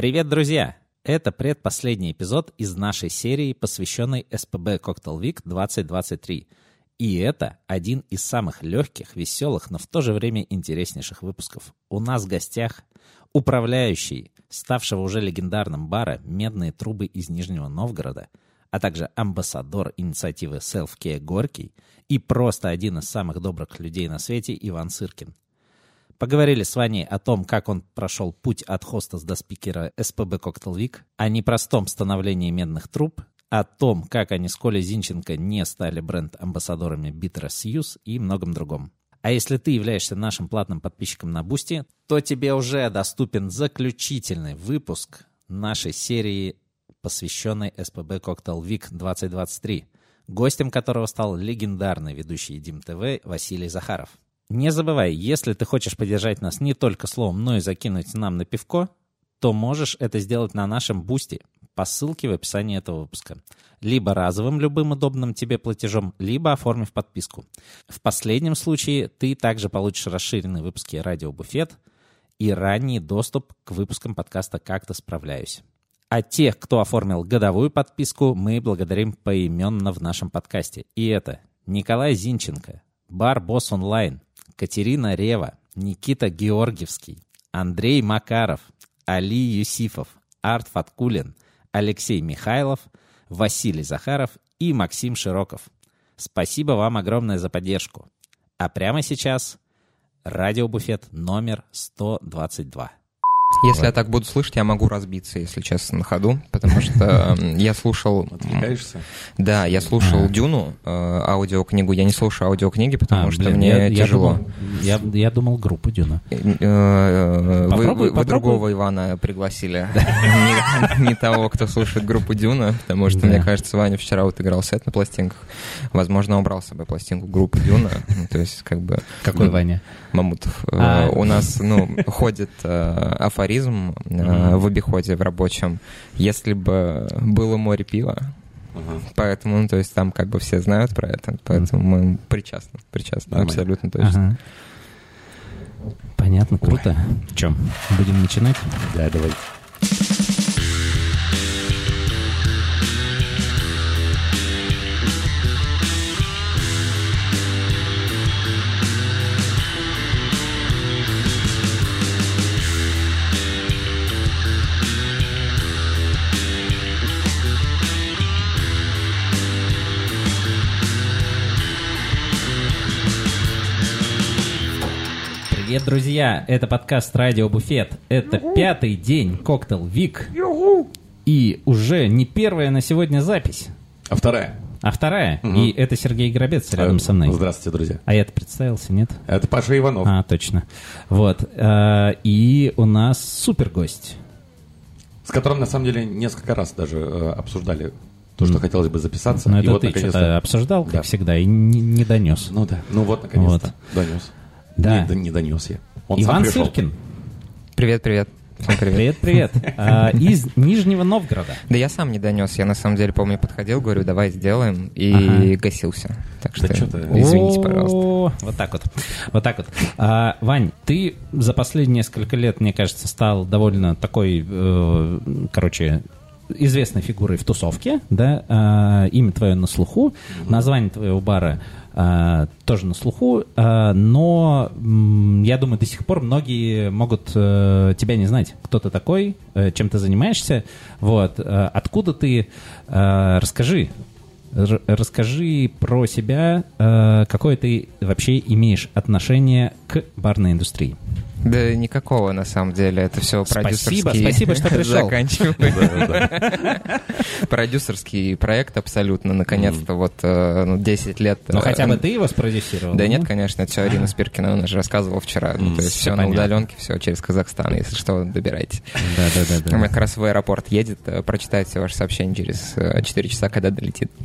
Привет, друзья! Это предпоследний эпизод из нашей серии, посвященной СПБ Cocktail Week 2023. И это один из самых легких, веселых, но в то же время интереснейших выпусков. У нас в гостях управляющий, ставшего уже легендарным бара «Медные трубы» из Нижнего Новгорода, а также амбассадор инициативы Self Care Горький и просто один из самых добрых людей на свете Иван Сыркин. Поговорили с Ваней о том, как он прошел путь от хостес до спикера СПБ Cocktail Week, о непростом становлении медных труб, о том, как они с Колей Зинченко не стали бренд-амбассадорами биттера Suze и многом другом. А если ты являешься нашим платным подписчиком на Бусти, то тебе уже доступен заключительный выпуск нашей серии, посвященной СПБ Cocktail Week 2023, гостем которого стал легендарный ведущий Едим ТВ Василий Захаров. Не забывай, если ты хочешь поддержать нас не только словом, но и закинуть нам на пивко, то можешь это сделать на нашем бусте по ссылке в описании этого выпуска. Либо разовым любым удобным тебе платежом, либо оформив подписку. В последнем случае ты также получишь расширенные выпуски «Радио Буфет» и ранний доступ к выпускам подкаста «Как-то справляюсь». А тех, кто оформил годовую подписку, мы благодарим поименно в нашем подкасте. И это Николай Зинченко, Бар Босс Онлайн, Катерина Рева, Никита Георгиевский, Андрей Макаров, Али Юсифов, Арт Фаткулин, Алексей Михайлов, Василий Захаров и Максим Широков. Спасибо вам огромное за поддержку. А прямо сейчас радиобуфет номер 122. Если я так буду слышать, я могу разбиться, если честно, на ходу, потому что я слушал... Отвлекаешься? Да, я слушал Дюну, э, аудиокнигу. Я не слушаю аудиокниги, потому А, что мне тяжело. Я, думал группу Дюна. Э, э, Вы, другого Ивана пригласили. Не того, кто слушает группу Дюна, потому что, мне кажется, Ваня вчера вот играл сет на пластинках. Возможно, убрал с собой пластинку группы Дюна. Ну, То есть, как бы... Какой ну, Ваня? Мамутов. Э, А. У нас, ну, ходит э, афоризм э, Мгм. в обиходе в рабочем. Если бы было море пива, Ага. поэтому, ну, то есть там как бы все знают про это, поэтому мы причастны, причастны, Нормально. абсолютно точно. Ага. Понятно, круто. Чем? Будем начинать? Да, давай. Привет, друзья! Это подкаст «Радио Буфет». Это пятый день Коктейл Вик. И уже не первая на сегодня запись, А вторая. а вторая. Мгм. И это Сергей Грабец рядом со мной. Здравствуйте, друзья. А я-то представился, нет? Это Паша Иванов. А, точно. Вот. а, И у нас супер гость. С которым, на самом деле, несколько раз даже э, обсуждали то, что хотелось бы записаться. Ну, и это вот, ты наконец-то... что-то обсуждал, как Да. всегда, и не, не донес. Ну да. Ну вот, наконец-то. Донес. Да. Не, да не донес я. Он Иван. Сыркин. Привет, привет. Всем привет. Привет, привет. А, Из Нижнего Новгорода. Да я сам не донес, я на самом деле, помню, подходил, говорю, давай сделаем, и Ага. гасился. Так Да что чё ты? извините, пожалуйста. Вот так вот. Вот так вот. А, Вань, ты за последние несколько лет, мне кажется, стал довольно такой, э, короче, известной фигурой в тусовке, да? А, имя твое на слуху, название твоего бара тоже на слуху, а, но я думаю, до сих пор многие могут э, тебя не знать, кто ты такой, э, чем ты занимаешься, вот, э, откуда ты, э, расскажи, расскажи про себя, э, какое ты вообще имеешь отношение к барной индустрии. Да никакого, на самом деле, это все Спасибо, продюсерский... спасибо, что пришел. Продюсерский проект абсолютно, наконец-то, вот э, ну, 10 лет. Ну, э, хотя бы ты его спродюсировал. Да ну? нет, конечно, это все Арина Спиркина, она же рассказывала вчера. Ну, то есть все на удаленке, все через Казахстан, если что, добирайтесь. Да, да, да, У да. меня как раз в аэропорт едет, э, прочитает все ваши сообщения через э, 4 часа, когда долетит.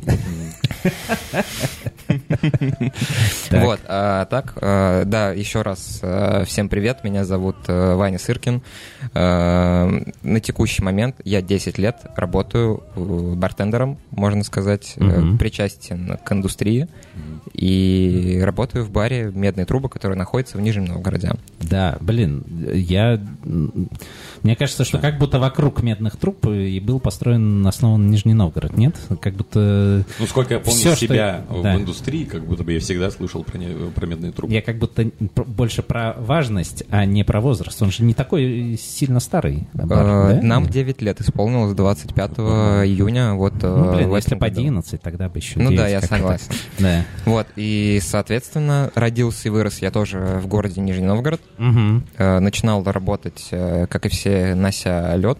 Вот, а так, э, да, еще раз всем привет, меня зовут э, Ваня Сыркин. Э, на текущий момент я 10 лет работаю э, бартендером, можно сказать, Мгм. причастен к индустрии. И работаю в баре «Медные трубы», который находится в Нижнем Новгороде. Да, блин, я... Мне кажется, что как будто вокруг медных труб и был построен, основан Нижний Новгород, нет? Как будто... Ну, сколько я помню что- себя да. в индустрии, как будто бы я всегда слышал про, не- про медные трубы. Я как будто больше про важность, а не про возраст. Он же не такой сильно старый бар, Э, да? Нам 9 лет исполнилось 25 июня. Вот, э, Ну, блин, в если по году. 11, тогда бы еще Ну да, 9 я согласен. Да. Вот, и, соответственно, родился и вырос я тоже в городе Нижний Новгород. Э, Начинал работать, э, как и все, нося лед.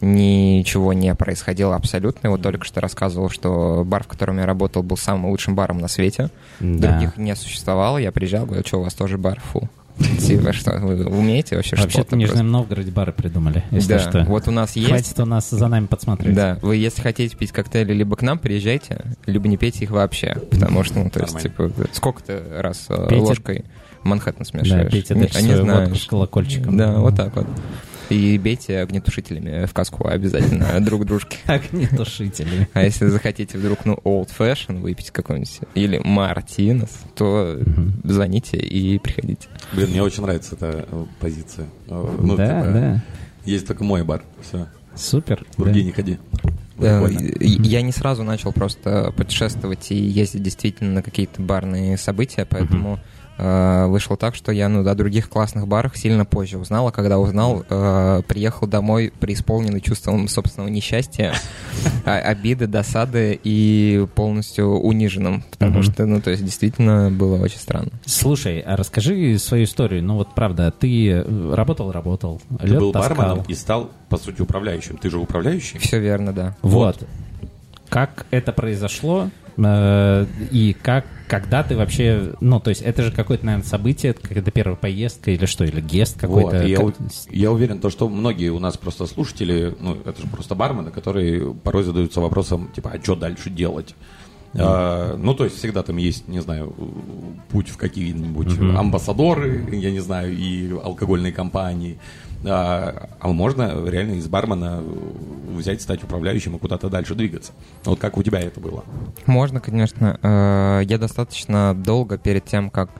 Ничего не происходило абсолютно. И Вот только что рассказывал, что бар, в котором я работал, был самым лучшим баром на свете. Да. Других не существовало. Я приезжал, говорю, что у вас тоже бар? Фу. Типа, что, вы умеете вообще Вообще-то что-то? в Нижнем? Новгороде бары придумали, если Да, что. вот у нас есть... Хватит у нас за нами подсмотреть. Да, вы если хотите пить коктейли, либо к нам приезжайте, либо не пейте их вообще, потому что, ну, то есть, типа, сколько ты раз э, Пейте- ложкой Манхэттен Да, смешаешь? пейте Не- дальше а не водку с колокольчиком. Да, вот так вот. И бейте огнетушителями в каску обязательно друг дружке. Огнетушители. А если захотите вдруг, ну, old fashion выпить какой-нибудь или мартинес, то звоните и приходите. Блин, мне очень нравится эта э, позиция. Э, ну, да, типа, да. Есть только мой бар. Все. Супер. В другие да. не ходи. Э, Прикольно. Я не сразу начал просто путешествовать и ездить действительно на какие-то барные события, поэтому э, вышло так, что я ну, о других классных барах сильно позже узнал, а когда узнал, э, приехал домой преисполненный чувством собственного несчастья, а- обиды, досады и полностью униженным, потому что, ну, то есть действительно было очень странно. Слушай, а расскажи свою историю. Ну вот правда, ты э, работал, работал, Ты был барменом и стал, по сути, управляющим. Ты же управляющий? Все верно, да. Вот. Как это произошло? э, И как, когда ты вообще, ну, то есть это же какое-то, наверное, событие, какая-то первая поездка или что, или гест какой-то. Вот, я, Как- я уверен, то, что многие у нас просто слушатели, ну, это же просто бармены, которые порой задаются вопросом, типа, а что дальше делать? А, ну, то есть всегда там есть, не знаю, путь в какие-нибудь амбассадоры, я не знаю, и алкогольные компании. А, а можно реально из бармена взять, стать управляющим и куда-то дальше двигаться. Вот как у тебя это было? Можно, конечно. Э, Я достаточно долго перед тем, как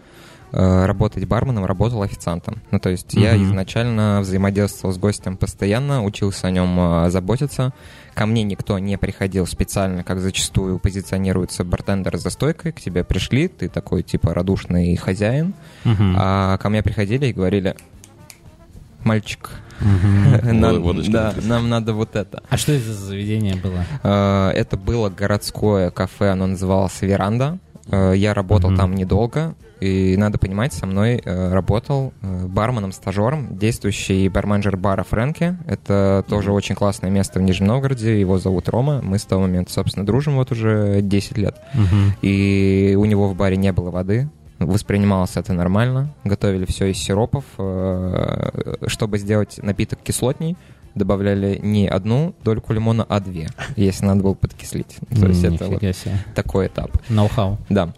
э, работать барменом, работал официантом. Ну, то есть я Мгм. изначально взаимодействовал с гостем постоянно, учился о нем э, заботиться. Ко мне никто не приходил специально, как зачастую позиционируется бартендер за стойкой. К тебе пришли, ты такой, типа, радушный хозяин. Мгм. А ко мне приходили и говорили, мальчик, да, нам надо вот это. А что это за заведение было? Э, Это было городское кафе, оно называлось «Веранда». Э, Я работал там недолго, и надо понимать, со мной э, работал э, барменом-стажером, действующий барменджер бара Фрэнки. Это тоже очень классное место в Нижнем Новгороде, его зовут Рома. Мы с того момента, собственно, дружим вот уже 10 лет. И у него в баре не было воды, воспринималось это нормально. Готовили все из сиропов. Э, Чтобы сделать напиток кислотней, добавляли не одну дольку лимона, а две, если надо было подкислить. То есть это вот такой этап. Ноу-хау. Да.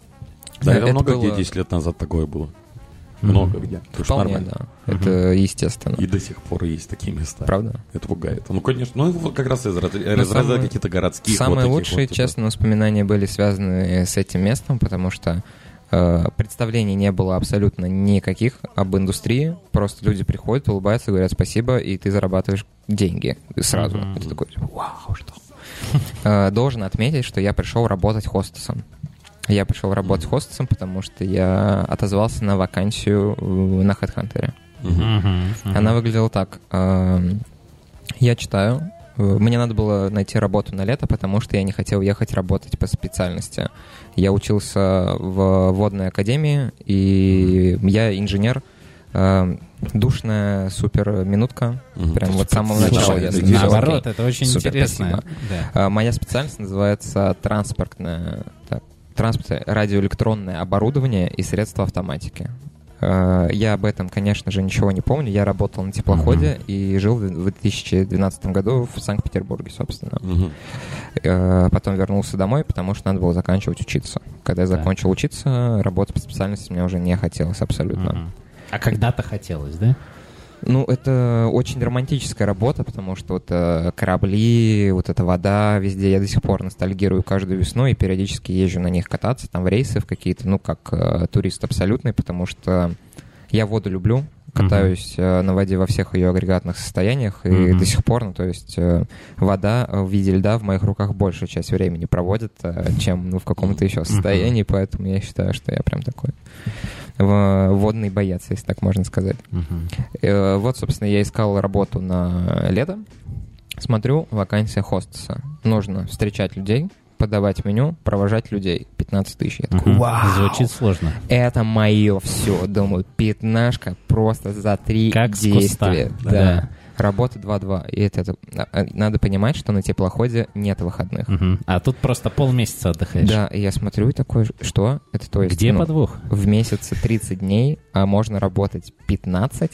Да, это, много где 10 лет назад такое было. Много где. Это Вполне, нормально. да. Это естественно. И до сих пор есть такие места. Правда? Это пугает. Ну, конечно. Ну, как раз из из разряда каких-то городских. Самые вот лучшие, вот, типа. честно, воспоминания были связаны с этим местом, потому что представлений не было абсолютно никаких об индустрии. Просто люди приходят, улыбаются, говорят спасибо, и ты зарабатываешь деньги сразу. И ты такой, вау, что? Э, Должен отметить, что я пришел работать хостесом. Я пришел работать хостесом, потому что я отозвался на вакансию э, на HeadHunter. Она выглядела так. эм, Я читаю. Э, Мне надо было найти работу на лето, потому что я не хотел ехать работать по специальности. Я учился в водной академии, и я инженер. Эм, Душная супер минутка. Мгм. Прям вот с самого начала я Наоборот, это очень Супер, интересно. Да. А, Моя специальность называется транспортное, так, транспорт, радиоэлектронное оборудование и средства автоматики. А, Я об этом, конечно же, ничего не помню. Я работал на теплоходе и жил в 2012 году в Санкт-Петербурге, собственно. Э, Потом вернулся домой, потому что надо было заканчивать учиться. Когда я закончил учиться, работать по специальности мне уже не хотелось абсолютно. Мгм. А когда-то хотелось, да? Ну, это очень романтическая работа, потому что вот э, корабли, вот эта вода везде, я до сих пор ностальгирую каждую весну и периодически езжу на них кататься, там в рейсы в какие-то, ну, как э, турист абсолютный, потому что я воду люблю, катаюсь э, на воде во всех ее агрегатных состояниях, и Мгм. до сих пор, ну, то есть э, вода в виде льда в моих руках большую часть времени проводит, э, чем ну, в каком-то еще состоянии, поэтому я считаю, что я прям такой водный боец, если так можно сказать. Э, Вот, собственно, я искал работу на лето. Смотрю, вакансия хостеса. Нужно встречать людей, подавать меню, провожать людей. 15 тысяч. Я такой, вау! Звучит сложно. Это мое все. Думаю, пятнашка просто за три Как действия. Да. Да. Работа 2-2. И это, это- а, надо понимать, что на теплоходе нет выходных. Мгм. А тут просто полмесяца отдыхаешь. Да, и я смотрю и такой, что? Это то есть... Где ну, подвох? в месяце 30 дней, а можно работать 15,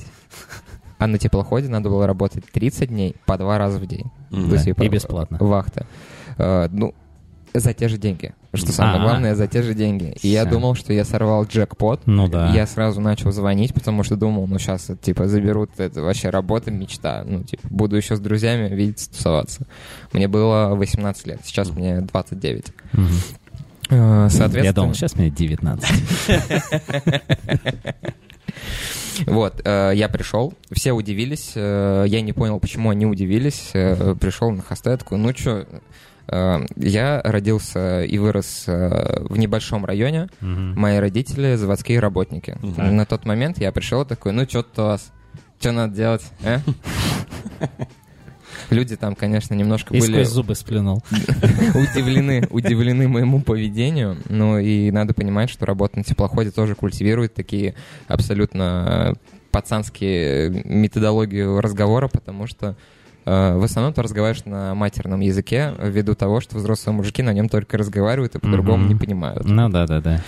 а на теплоходе надо было работать 30 дней по два раза в день. Есть, Да, и бесплатно. Вахта. Э, ну, за те же деньги. Что самое А-а. главное, за те же деньги. И я Всё. думал, что я сорвал джекпот. Ну да. Я сразу начал звонить, потому что думал, ну сейчас, типа, заберут, это вообще работа, мечта. Ну, типа, буду еще с друзьями видеться, тусоваться. Мне было 18 лет, сейчас мне 29. Мгм. Э, Соответственно... Я думал, сейчас мне 19. Вот, э, я пришел, все удивились, э, я не понял, почему они удивились, э, пришел на хосте, я такой, ну что, я родился и вырос э, в небольшом районе, Мгм. мои родители заводские работники. Мгм. На тот момент я пришел такой, ну что у вас, что надо делать, э? Люди там, конечно, немножко И были зубы сплюнул. удивлены, удивлены моему поведению. Ну и надо понимать, что работа на теплоходе тоже культивирует такие абсолютно э, пацанские методологию разговора, потому что э, в основном ты разговариваешь на матерном языке ввиду того, что взрослые мужики на нем только разговаривают и по-другому Мгм. не понимают. Ну да, да, да.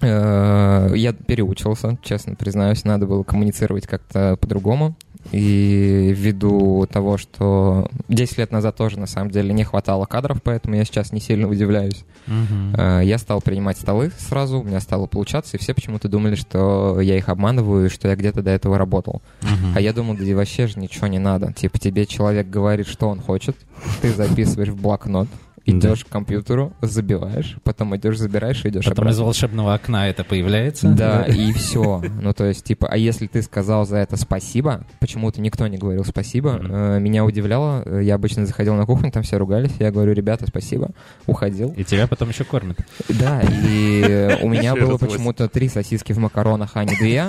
Э, Я переучился, честно признаюсь, надо было коммуницировать как-то по-другому. И ввиду того, что 10 лет назад тоже на самом деле не хватало кадров, поэтому я сейчас не сильно удивляюсь. Э, Я стал принимать столы сразу, у меня стало получаться, и все почему-то думали, что я их обманываю, и что я где-то до этого работал. Мгм. А я думал, да вообще же ничего не надо. Типа тебе человек говорит, что он хочет, ты записываешь в блокнот, идешь к компьютеру, забиваешь, потом идешь, забираешь и идешь Потом обратно. из волшебного окна это появляется. Да, и все. Ну, то есть, типа, а если ты сказал за это спасибо, почему-то никто не говорил спасибо, э, меня удивляло, э, я обычно заходил на кухню, там все ругались, я говорю, ребята, спасибо, уходил. И тебя потом еще кормят. Да, и у меня было почему-то три сосиски в макаронах, а не две.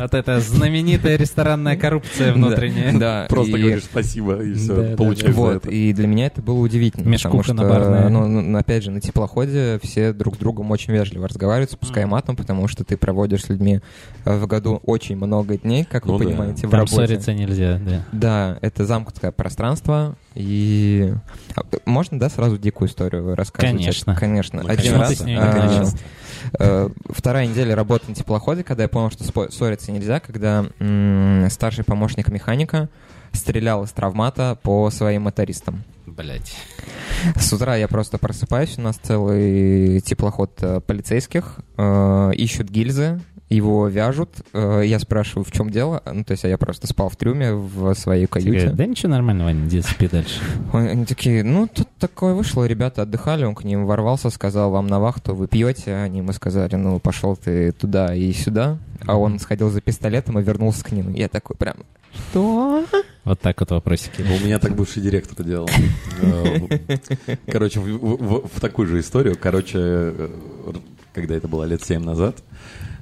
Вот это знаменитая ресторанная коррупция внутренняя. Да, Просто говоришь спасибо, и Да, все, да, получаешь Вот, и для меня это было удивительно. Потому что, наборная. ну, ну, опять же, на теплоходе все друг с другом очень вежливо разговаривают, пускай Мгм. матом, потому что ты проводишь с людьми э, в году очень много дней, как Ну вы да. понимаете, в Там работе. ссориться нельзя, да. Да, это замкнутое пространство, и... А, Можно, да, сразу дикую историю рассказывать? Конечно. Конечно. Ну, Один раз... А, э, Вторая неделя работы на теплоходе, когда я понял, что ссориться нельзя, когда м, старший помощник механика стрелял из травмата по своим мотористам. Блять. С утра я просто просыпаюсь, у нас целый теплоход э, полицейских, э, ищут гильзы, его вяжут. Э, я спрашиваю, в чем дело. Ну, то есть, а я просто спал в трюме в своей каюте. Да ничего нормально, Ваня, иди спи дальше. Они такие, ну, тут такое вышло, ребята отдыхали, он к ним ворвался, сказал, вам на вахту, вы пьете? Они ему сказали, ну, пошел ты туда и сюда. А он сходил за пистолетом и вернулся к ним. Я такой прям, что? Вот так вот вопросики. У меня так бывший директор делал. Э, Короче, в, в- в такую же историю. Короче, э, когда это было лет 7 назад,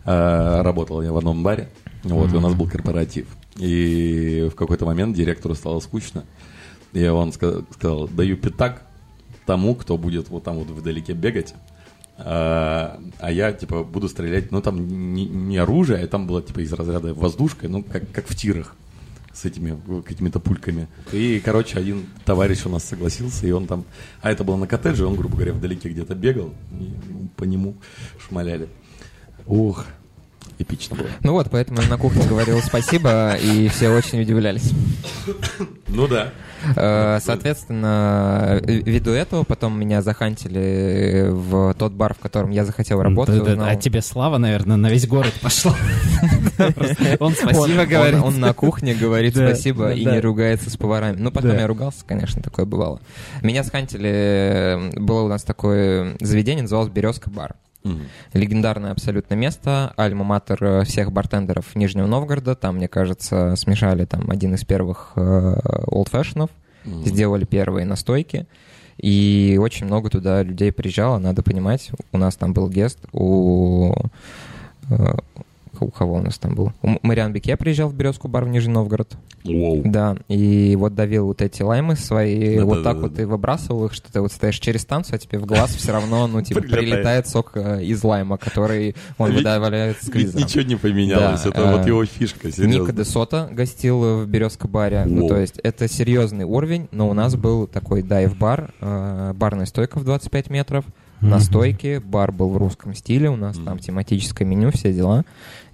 э, работал я в одном баре. Вот, и у нас был корпоратив. И в какой-то момент директору стало скучно. И он ска- сказал, даю пятак тому, кто будет вот там вот вдалеке бегать. А а я, типа, буду стрелять, ну, там не, не оружие, а там было, типа, из разряда воздушкой, ну, как, как в тирах с этими какими-то пульками. И, короче, один товарищ у нас согласился, и он там... А это было на коттедже, он, грубо говоря, вдалеке где-то бегал, и по нему шмаляли. Ух, эпично было. Ну вот, поэтому я на кухне говорил спасибо, и все очень удивлялись. Ну да. Э, Соответственно, э, ввиду этого потом меня захантили в тот бар, в котором я захотел работать. Да, да, А тебе слава, наверное, на весь город пошла. Он спасибо говорит. Он, на кухне говорит спасибо и не ругается с поварами. Ну, потом я ругался, конечно, такое бывало. Меня схантили, э, было у нас такое заведение, называлось «Березка бар». Мгм. Легендарное абсолютно место, альма-матер э, всех бартендеров Нижнего Новгорода. Там, мне кажется, смешали там один из первых олдфэшенов, Мгм. сделали первые настойки. И очень много туда людей приезжало, надо понимать. У нас там был гест, у... э, У кого у нас там был? У Мариан Беке приезжал в Березку бар в Нижний Новгород. Воу. Да, и вот давил вот эти лаймы свои, Да, вот да, так да, вот да. и выбрасывал их, что ты вот стоишь через станцию, а тебе в глаз все равно, ну, типа, Прилетает. прилетает сок э, из лайма, который он Ведь- выдавляет Ведь ничего не поменялось. Да, Это а, вот его фишка, Ника серьезно. де Сота гостил в Березка баре. Ну, то есть это серьезный уровень, но у нас был такой дайв-бар, э, барная стойка в 25 метров, на стойке, бар был в русском стиле, у нас там тематическое меню, все дела.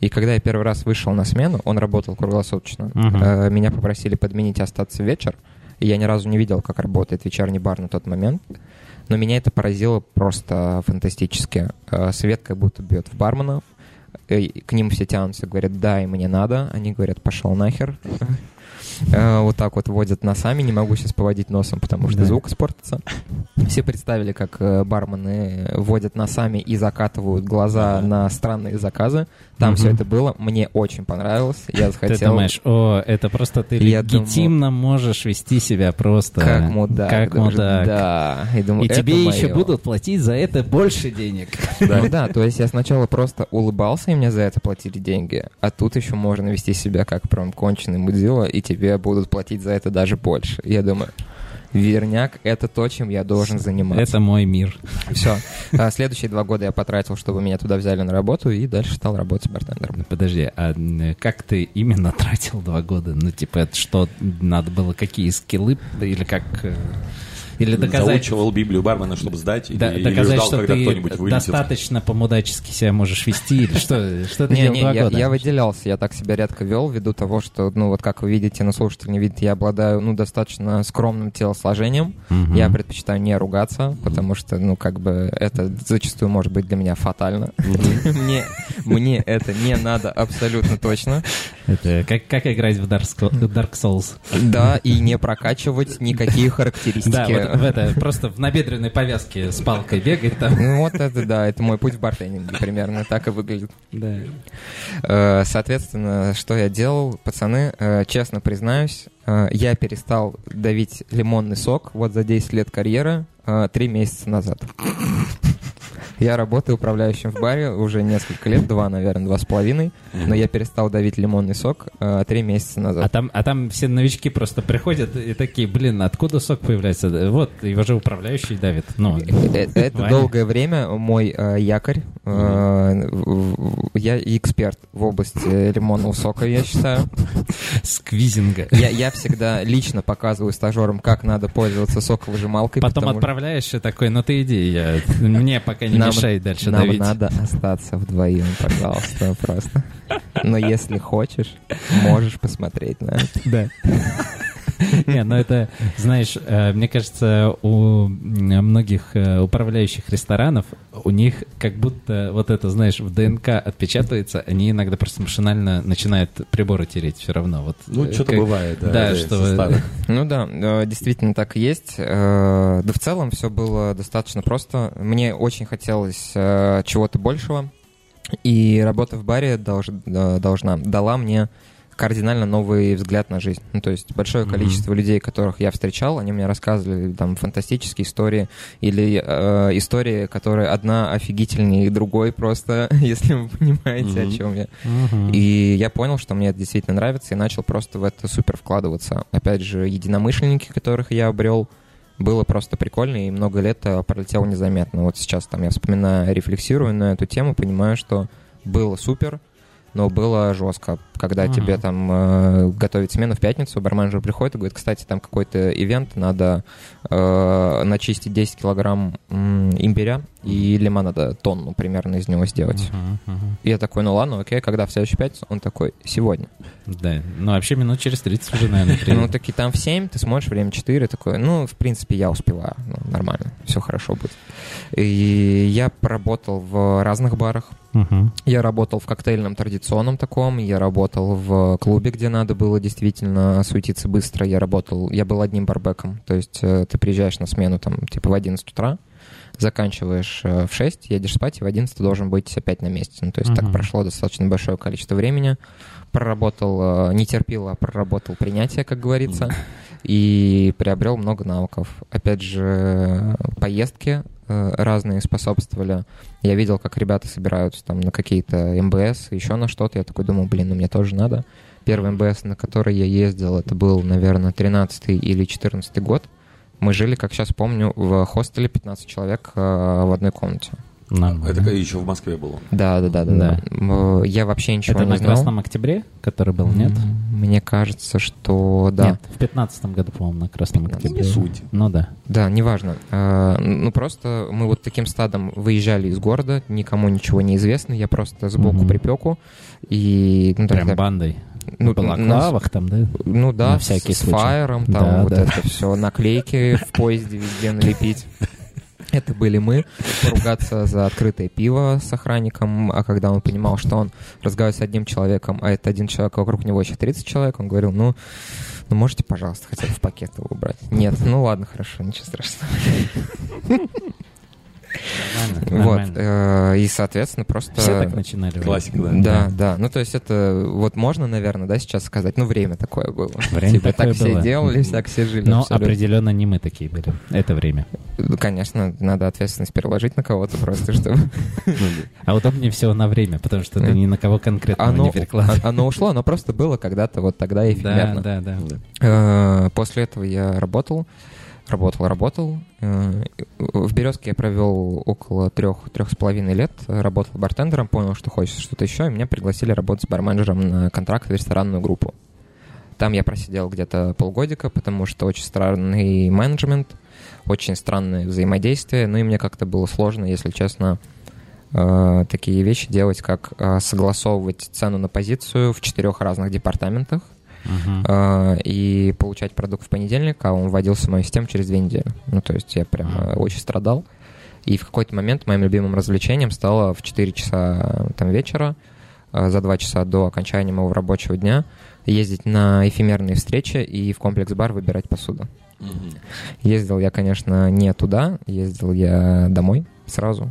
И когда я первый раз вышел на смену, он работал круглосуточно, э, меня попросили подменить и остаться вечер, и я ни разу не видел, как работает вечерний бар на тот момент. Но меня это поразило просто фантастически. Э, Свет как будто бьет в барменов, э, к ним все тянутся, говорят, да, и мне надо. Они говорят, пошел нахер. Э, Вот так вот водят носами, не могу сейчас поводить носом, потому что Да. звук испортится. Все представили, как э, бармены водят носами и закатывают глаза на странные заказы. Там Мгм. все это было. Мне очень понравилось. Я Ты захотел... думаешь, о, это просто ты Я легитимно можешь вести себя просто... Как мудак. Как мудак. Да. И, думаю, И тебе еще будут платить за это больше денег. Ну да, то есть я сначала просто улыбался, и мне за это платили деньги, а тут еще можно вести себя как прям конченый мудила, и тебе будут платить за это даже больше. Я думаю, верняк — это то, чем я должен заниматься. Это мой мир. Все. Следующие два года я потратил, чтобы меня туда взяли на работу, и дальше стал работать бартендером. Подожди, а м, как ты именно тратил два года? Ну, типа, это что, надо было какие скиллы или как... Или доказать, Заучивал Библию бармена, чтобы сдать, или, да- или доказать ждал, что когда ты кто-нибудь вылетит. достаточно по-мудачески себя можешь вести, или что, что ты Не, делал не, два я, года? я выделялся, я так себя редко вел, ввиду того, что, ну, вот как вы видите, на слушатель не видит, я обладаю, ну, достаточно скромным телосложением. Мгм. Я предпочитаю не ругаться, потому что, ну, как бы это зачастую может быть для меня фатально. Мне, мне это не надо абсолютно точно. Это как, как играть в Dark, Souls. Да, и не прокачивать никакие Да, характеристики. вот в это, просто в набедренной повязке с палкой бегать там. Ну, вот это да, это мой путь в бартендинге примерно так и выглядит. Да. Э, Соответственно, что я делал, пацаны, э, честно признаюсь, э, я перестал давить лимонный сок вот за 10 лет карьеры три месяца назад. Я работаю управляющим в баре уже несколько лет, два, наверное, два с половиной, но я перестал давить лимонный сок э, три месяца А назад. там, а там все новички просто приходят и такие, блин, откуда сок появляется? Вот, его же управляющий давит. Ну, Э, Это Ваня. долгое время мой э, якорь. Э, Я эксперт в области лимонного сока, я считаю. сквизинга. Я, я всегда лично показываю стажерам, как надо пользоваться соковыжималкой. Потом отправляешь и такой, ну ты иди, я, мне пока не Нам- мешай дальше Нам давить. надо остаться вдвоем, пожалуйста, просто. Но если хочешь, можешь посмотреть на это. Да. Не, ну это, знаешь, э, мне кажется, у многих э, управляющих ресторанов, у них как будто вот это, знаешь, в ДНК отпечатывается, они иногда просто машинально начинают приборы тереть все равно. Вот, Ну, э, что-то как- бывает, да. Да, что. Ну да, действительно так и есть. Да в целом все было достаточно просто. Мне очень хотелось чего-то большего. И работа в баре долж- должна, дала мне кардинально новый взгляд на жизнь. Ну, то есть большое количество людей, которых я встречал, они мне рассказывали там фантастические истории или э, истории, которые одна офигительнее другой просто, если вы понимаете, Мгм. о чем я. Мгм. И я понял, что мне это действительно нравится, и начал просто в это супер вкладываться. Опять же, единомышленники, которых я обрел, было просто прикольно, и много лет э, пролетело незаметно. Вот сейчас там я вспоминаю, рефлексирую на эту тему, понимаю, что было супер, но было жестко. Когда Мгм. тебе там э, готовить смену в пятницу, барменджер приходит и говорит, кстати, там какой-то ивент, надо э, начистить 10 килограмм м, имбиря и лимонада, тонну примерно из него сделать. Мгм, мгм. И я такой, ну ладно, окей, когда в следующую пятницу? Он такой, сегодня. Да, ну вообще минут через 30 уже, наверное, Ну, приедет. таки там в 7, ты смотришь, время 4, такой, ну, в принципе, я успеваю, ну, нормально, все хорошо будет. И я поработал в разных барах. Мгм. Я работал в коктейльном традиционном таком, я работал в клубе, где надо было действительно суетиться быстро. Я работал, я был одним барбеком, то есть э, ты приезжаешь на смену там типа в 11 утра, заканчиваешь э, в 6, едешь спать, и в 11 ты должен быть опять на месте. Ну, то есть так Мгм. прошло достаточно большое количество времени. Проработал, э, не терпил, а проработал принятие, как говорится, и приобрел много навыков. Опять же, поездки э, разные способствовали. Я видел, как ребята собираются там на какие-то МБС, еще на что-то. Я такой думал, блин, ну мне тоже надо. Первый МБС, на который я ездил, это был, наверное, 13 или 14 год. Мы жили, как сейчас помню, в хостеле 15 человек э, в одной комнате. Нормально. Это еще в Москве было. Да, да, да, да. Да. Я вообще ничего Это не на знал. Красном Октябре, который был, нет? Мне кажется, что да. Нет, в пятнадцатом году, по-моему, на Красном 15. Октябре. Не суть. Ну да. Да, неважно. Э, Ну, просто мы вот таким стадом выезжали из города, никому ничего не известно, я просто сбоку Мгм. припеку, и... Ну, Прям тогда- бандой. Ну, в балаклавах там, да? Ну да, На всякий с, с фаером, там Да, вот да. это все, наклейки в поезде везде налепить. Это были мы. Поругаться за открытое пиво с охранником, а когда он понимал, что он разговаривает с одним человеком, а это один человек, а вокруг него еще 30 человек, он говорил, ну, ну можете, пожалуйста, хотя бы в пакет его убрать? Нет, ну ладно, хорошо, ничего страшного. Нормально. Вот, нормально. э, и, соответственно, просто... Все так начинали. Классика, да. Да, да. Ну, то есть это вот можно, наверное, да, сейчас сказать, ну, время такое было. Время типа, такое так все было. делали, так все жили. Но абсолютно. определенно не мы такие были. Это время. Конечно, надо ответственность переложить на кого-то просто, чтобы... А удобнее всего на время, потому что ты ни на кого конкретно Оно, не перекладываешь. оно ушло, оно просто было когда-то вот тогда Да, эфемерно. да, да. Э, После этого я работал, работал, работал. Э, В «Березке» я провел около трех, трех с половиной лет. Работал бартендером, понял, что хочется что-то еще, и меня пригласили работать барменджером на контракт в ресторанную группу. Там я просидел где-то полгодика, потому что очень странный менеджмент, очень странное взаимодействие, ну и мне как-то было сложно, если честно, э, такие вещи делать, как э, согласовывать цену на позицию в четырех разных департаментах, Мгм. э, и получать продукт в понедельник, а он вводился в мою систему через две недели. Ну, то есть я прям э, очень страдал. И в какой-то момент моим любимым развлечением стало в 4 часа там, вечера, э, за 2 часа до окончания моего рабочего дня, ездить на эфемерные встречи и в комплекс-бар выбирать посуду. Ездил я, конечно, не туда, ездил я домой сразу,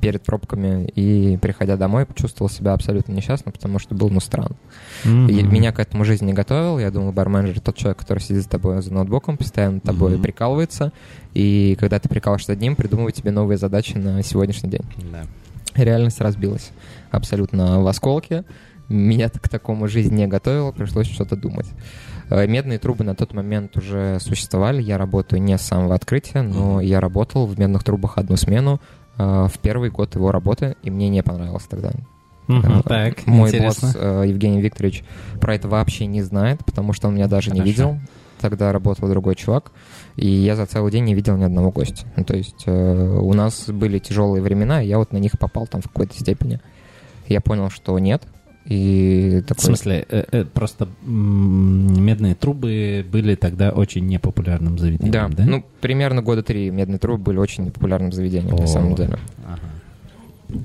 перед пробками, и, приходя домой, чувствовал себя абсолютно несчастным, потому что был, ну, странно. Мгм. И Меня к этому жизнь не готовил. Я думал, барменджер тот человек, который сидит за тобой за ноутбуком, постоянно тобой Мгм. прикалывается. И когда ты прикалываешься над ним, придумывает тебе новые задачи на сегодняшний день. Да. Реальность разбилась абсолютно в осколке. Меня к такому жизнь не готовила, пришлось что-то думать. Э, Медные трубы на тот момент уже существовали. Я работаю не с самого открытия, но я работал в медных трубах одну смену э, в первый год его работы, и мне не понравилось тогда. Мгм, Э, Так, Мой интересно. босс Евгений Викторович про это вообще не знает, потому что он меня даже не Хорошо. видел. Тогда работал другой чувак, и я за целый день не видел ни одного гостя. Ну, то есть э, у нас были тяжелые времена, и я вот на них попал там в какой-то степени. Я понял, что нет, и В такой... смысле, э, э, просто медные трубы были тогда очень непопулярным Да, заведением, да? ну, примерно года три медные трубы были очень непопулярным заведением, на О. самом деле. Ага.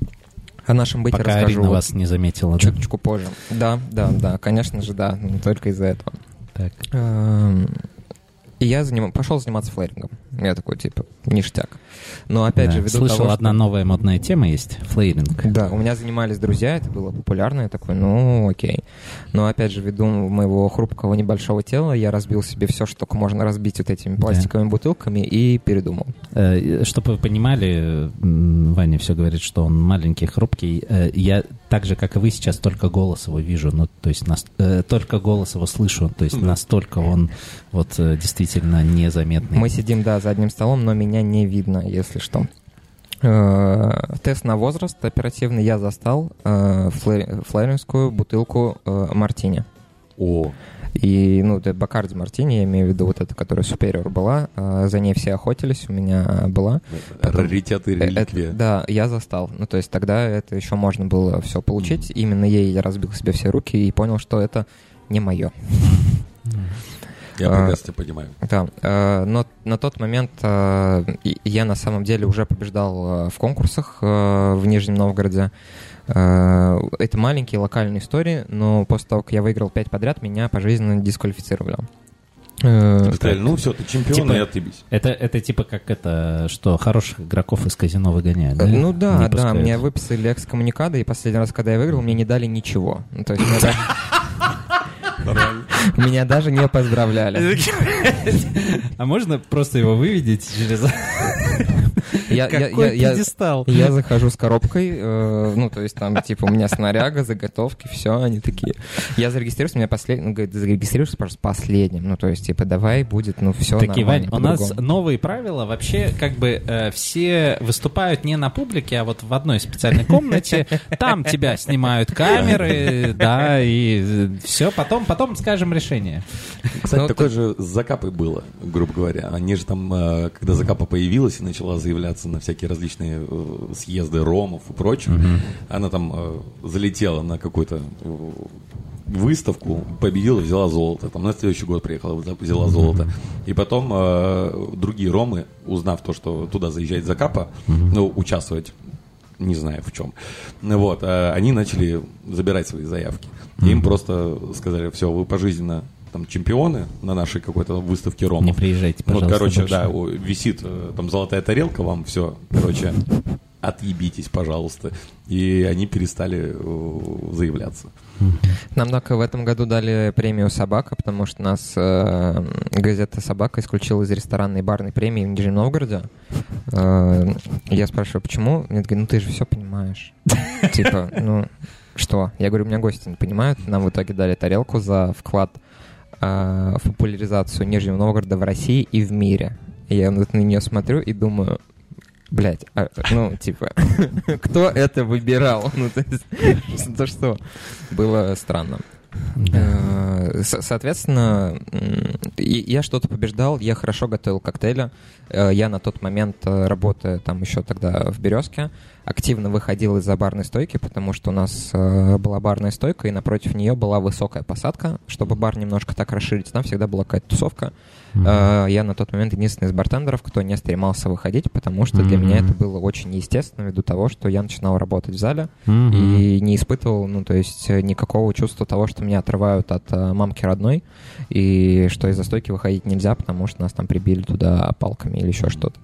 О нашем быте Пока расскажу Арина вас не заметила, да? чуточку позже. Да, да, да, конечно же, да, но только из-за этого. Так. Эм, И я заним... пошел заниматься флэрингом. Я такой, типа, ништяк. Но опять Да. же, ввиду Слышал, того, одна что... новая модная тема есть, флейринг. Да, у меня занимались друзья, это было популярно, я такой, ну, окей. Но опять же, ввиду моего хрупкого небольшого тела, я разбил себе все, что только можно разбить вот этими Да. пластиковыми бутылками и передумал. Чтобы вы понимали, Ваня все говорит, что он маленький, хрупкий. Э, Я так же, как и вы, сейчас только голос его вижу, ну, то есть нас- э, только голос его слышу, то есть настолько он вот э, действительно незаметный. Мы сидим, да, за одним столом, но меня не видно, если что. Э, Тест на возраст оперативный я застал э, флоренскую бутылку э, мартини. О, И, ну, это Бакарди Мартини, я имею в виду вот эта, которая Superior была. За ней все охотились, у меня была. раритет и Э, это- реликвия. да, я застал. Ну, то есть тогда это еще можно было все получить. Именно ей я разбил себе все руки и понял, что это не мое. Я а, прекрасно тебя понимаю. Да, э, но на тот момент и- я на самом деле уже побеждал э, в конкурсах в Нижнем Новгороде. Это маленькие локальные истории, но после того, как я выиграл пять подряд, меня пожизненно дисквалифицировали. Э, Сказали, ну все, ты чемпион, Типа- и отъебись. Это, это типа как это, что хороших игроков из казино выгоняют, да? Ну да, Не да, пускают. мне выписали экскоммуникады, и последний раз, когда я выиграл, мне не дали ничего. Ну, То есть меня даже не поздравляли. А можно просто его выведите через... Я- я- Какой я- я- пьедестал? Я захожу с коробкой, э, ну, то есть там, типа, у меня снаряга, заготовки, все, они такие. Я зарегистрировался, у меня последний, ну, говорит, зарегистрируешься просто последним, ну, то есть, типа, давай будет, ну, все Такие, Вань, у нас новые правила. Вообще, как бы э, все выступают не на публике, а вот в одной специальной комнате. Там тебя снимают камеры, да, и все. Потом, потом скажем решение. Кстати, Ну, такое же с Закапой было, грубо говоря. Они же там, э, когда Закапа появилась и начала заявляться на всякие различные э, съезды ромов и прочее, она там э, залетела на какую-то э, выставку, победила, взяла золото. Там на следующий год приехала, взя- взяла золото. И потом э, другие ромы, узнав то, что туда заезжает Закапа, ну, участвовать не знаю в чем. Ну Вот, а они начали забирать свои заявки. Им просто сказали, все, вы пожизненно там чемпионы на нашей какой-то выставке Рома. Не приезжайте, Вот, пожалуйста, короче, больше. да, висит э, там золотая тарелка, вам все, короче, отъебитесь, пожалуйста. И они перестали э, заявляться. Нам только в этом году дали премию «Собака», потому что нас э, газета «Собака» исключила из ресторанной и барной премии в Нижнем Новгороде. Э, я спрашиваю, почему? Мне говорят, ну ты же все понимаешь. Типа, ну что? Я говорю, у меня гости не понимают. Нам в итоге дали тарелку за вклад в популяризацию Нижнего Новгорода в России и в мире. Я вот на нее смотрю и думаю, Блять, ну, типа, кто это выбирал? Ну, то есть, то что? Было странно. Э, со- Соответственно, я что-то побеждал, я хорошо готовил коктейли. Э, Я на тот момент, э, работая там еще тогда в «Березке», активно выходил из-за барной стойки, потому что у нас э, была барная стойка, и напротив нее была высокая посадка, чтобы бар немножко так расширить. Там всегда была какая-то тусовка. Э, Я на тот момент единственный из бартендеров, кто не стремался выходить, потому что для меня это было очень естественно, ввиду того, что я начинал работать в зале, Мгм. и не испытывал, ну, то есть э, никакого чувства того, что меня отрывают от э, мамки родной, и что из-за стойки выходить нельзя, потому что нас там прибили туда палками или еще что-то.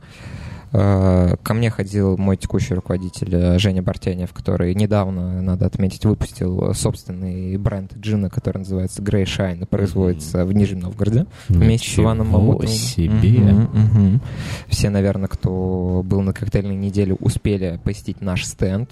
Э, Ко мне ходил мой текущий руководитель э, Женя Бартенев, который недавно, надо отметить, выпустил собственный бренд джина, который называется Grey Shine, и производится в Нижнем Новгороде вместе с Иваном Ничего Мамутовым. себе. Мгм, мгм. Все, наверное, кто был на коктейльной неделе, успели посетить наш стенд,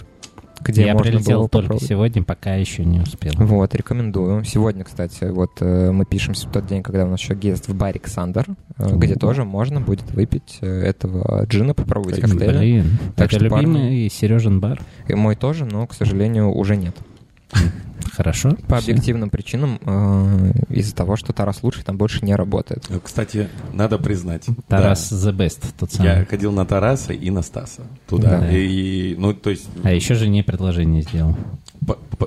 где Я можно прилетел было только попробовать. сегодня, пока еще не успел. Вот, рекомендую. Сегодня, кстати, вот э, мы пишемся в тот день, когда у нас еще гест в баре Ксандер, э, где тоже можно будет выпить э, этого джина, попробовать Кайф, коктейли. Блин, Так это что, парни- любимый Сережин бар. И мой тоже, но, к сожалению, уже нет. Хорошо. По Всё. объективным причинам, э, из-за того, что Тарас лучший там больше не работает. Э, Кстати, надо признать. Тарас да, the best, тот самый. Я ходил на Тараса и на Стаса туда. Да. И, ну, то есть, А еще же не предложение сделал.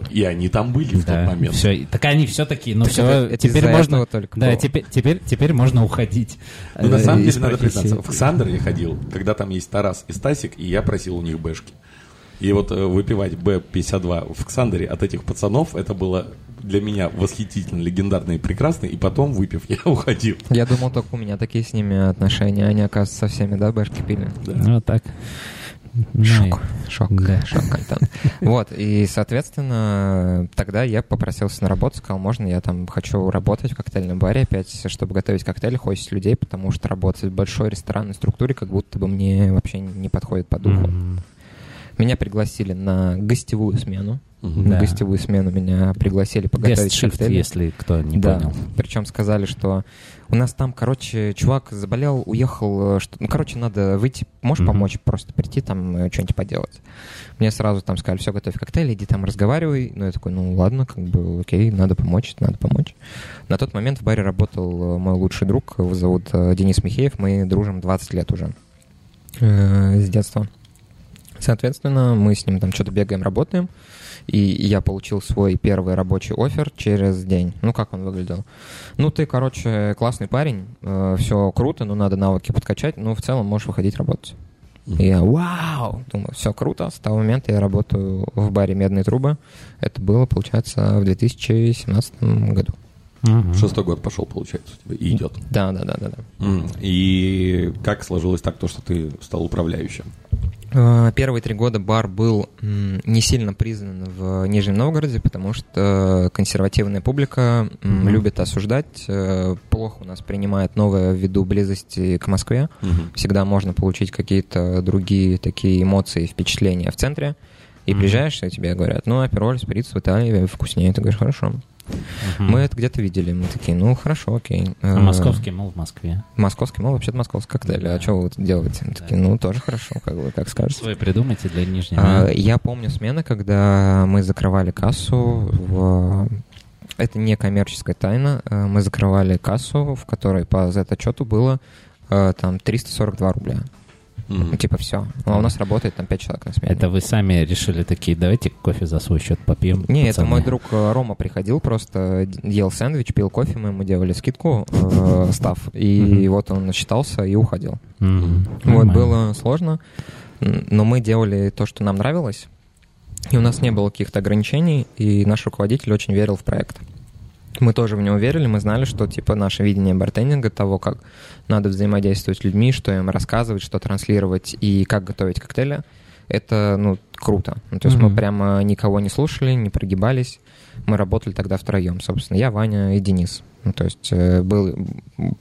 и они там были в тот момент. все. Так они все такие, ну Так все, это- теперь можно... этого только да, было. теперь, теперь, теперь можно уходить. Ну, на э, самом деле, надо профессии. признаться, в Ксандр я ходил, когда там есть Тарас и Стасик, и я просил у них бэшки. И вот э, выпивать Б-52 в Ксандере от этих пацанов, это было для меня восхитительно, легендарно и прекрасно, и потом, выпив, я уходил. Я думал, только у меня такие с ними отношения. Они, оказывается, со всеми, да, бэшки пили? Ну, вот так. Ну, Шок. Шок. Да. Шок-контент. Вот, и, соответственно, тогда я попросился на работу, сказал, можно я там хочу работать в коктейльном баре опять, чтобы готовить коктейли, хостить людей, потому что работать в большой ресторанной структуре как будто бы мне вообще не подходит по духу. Мгм. Меня пригласили на гостевую смену. Мгм. На Да. гостевую смену меня пригласили поготовить коктейли. если кто не да, понял. причем сказали, что у нас там, короче, чувак заболел, уехал, э, что, ну, короче, надо выйти, можешь Мгм. помочь, просто прийти там э, что-нибудь поделать. Мне сразу там сказали, все, готовь коктейли, иди там разговаривай. Ну, я такой, ну, ладно, как бы, окей, надо помочь, надо помочь. На тот момент в баре работал э, мой лучший друг, его зовут Денис Михеев, мы дружим 20 лет уже э, с детства. Соответственно, мы с ним там что-то бегаем, работаем. И я получил свой первый рабочий офер через день. Ну, как он выглядел? Ну, ты, короче, классный парень, все круто, но надо навыки подкачать, но в целом можешь выходить работать. И я, вау, думаю, все круто. С того момента я работаю в баре «Медные трубы». Это было, получается, в 2017 году. Мгм. Шестой год пошел, получается, у тебя, и идет. Да, да, да, да, да. И как сложилось так, то, что ты стал управляющим? Э, Первые три года бар был не сильно признан в Нижнем Новгороде, потому что консервативная публика Мгм. любит осуждать, э, плохо у нас принимает новое ввиду близости к Москве. Мгм. Всегда можно получить какие-то другие такие эмоции, впечатления в центре. И Мгм. приезжаешь, и тебе говорят, ну, апероль, сприц в Италии вкуснее. Ты говоришь, хорошо. Мы это где-то видели. Мы такие, ну, хорошо, окей. А Э, московский, мол, в Москве. Московский, мол, вообще-то московский коктейль. Да. А что вы тут делаете? Мы такие, ну, тоже хорошо, как вы, как скажете. Свой придумайте для Нижнего. А, Я помню смены, когда мы закрывали кассу в... Это не коммерческая тайна. Э, Мы закрывали кассу, в которой по Z-отчету было э, там 342 рубля. Ну, типа все. А у нас работает там 5 человек на смене. Это вы сами решили такие, давайте кофе за свой счет попьем. Не, это пацаны». мой друг э, Рома приходил, просто ел сэндвич, пил кофе, мы ему делали скидку, э, став, и Мгм. вот он считался и уходил. Мгм. Вот, Нормально. было сложно, но мы делали то, что нам нравилось, и у нас не было каких-то ограничений, и наш руководитель очень верил в проект. Мы тоже в него верили, мы знали, что типа наше видение бартендинга, того, как надо взаимодействовать с людьми, что им рассказывать, что транслировать и как готовить коктейли, это, ну, круто. Ну, то есть мы Мгм. прямо никого не слушали, не прогибались. Мы работали тогда втроем, собственно, я, Ваня и Денис. Ну, то есть э, был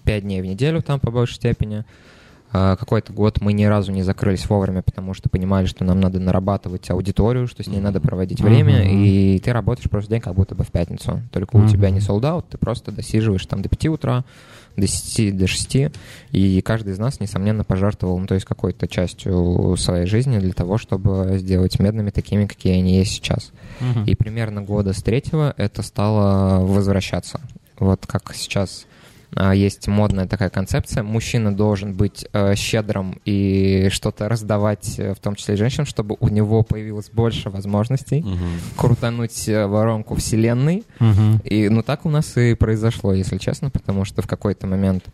пять дней в неделю там по большей степени. А, Какой-то год мы ни разу не закрылись вовремя, потому что понимали, что нам надо нарабатывать аудиторию, что с ней надо проводить время, Мгм. и ты работаешь просто день как будто бы в пятницу. Только у тебя не солдат, ты просто досиживаешь там до 5 утра, до 10, до 6, и каждый из нас, несомненно, пожертвовал, ну, то есть какой-то частью своей жизни для того, чтобы сделать медными такими, какие они есть сейчас. Мгм. И примерно года с третьего это стало возвращаться. Вот как сейчас есть модная такая концепция. Мужчина должен быть э, щедрым и что-то раздавать, э, в том числе и женщинам, чтобы у него появилось больше возможностей Мгм. крутануть э, воронку вселенной. Мгм. И ну так у нас и произошло, если честно, потому что в какой-то момент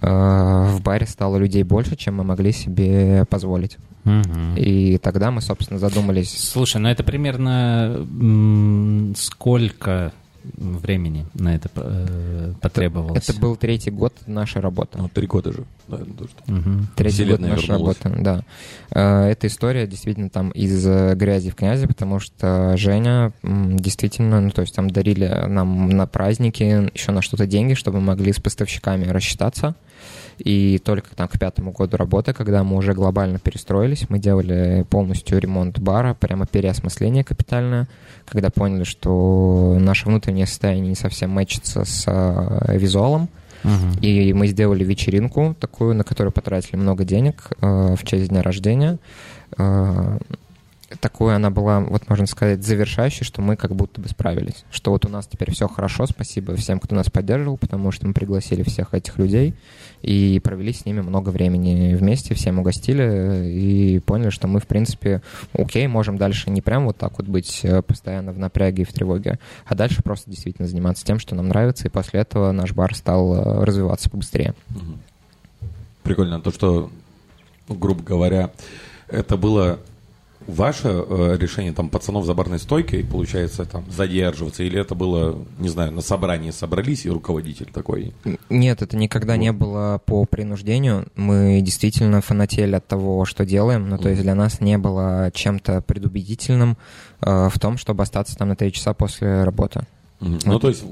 э, в баре стало людей больше, чем мы могли себе позволить. Мгм. И тогда мы, собственно, задумались. Слушай, ну это примерно м, сколько времени на это э, потребовалось? Это был третий год нашей работы. Ну, три года же. Да, то, что- Мгм. Третий год нашей вернулась. работы, да. Э, Эта история действительно там из э, грязи в князи, потому что Женя действительно, ну, то есть там дарили нам на праздники еще на что-то деньги, чтобы мы могли с поставщиками рассчитаться. И только там к пятому году работы, когда мы уже глобально перестроились, мы делали полностью ремонт бара, прямо переосмысление капитальное, когда поняли, что наше внутреннее состояние не совсем мэчится с э, визуалом, Мгм. и мы сделали вечеринку такую, на которую потратили много денег э, в честь дня рождения. Э, такой она была, вот можно сказать, завершающей, что мы как будто бы справились. Что вот у нас теперь все хорошо, спасибо всем, кто нас поддерживал, потому что мы пригласили всех этих людей и провели с ними много времени вместе, всем угостили и поняли, что мы, в принципе, окей, можем дальше не прям вот так вот быть э, постоянно в напряге и в тревоге, а дальше просто действительно заниматься тем, что нам нравится, и после этого наш бар стал э, развиваться побыстрее. Прикольно то, что, грубо говоря, это было ваше э, решение там пацанов за барной стойкой, получается, там задерживаться, или это было, не знаю, на собрании собрались и руководитель такой? Нет, это никогда не было по принуждению. Мы действительно фанатели от того, что делаем. Ну, то есть для нас не было чем-то предубедительным э, в том, чтобы остаться там на три часа после работы. Мгм. Ну, то есть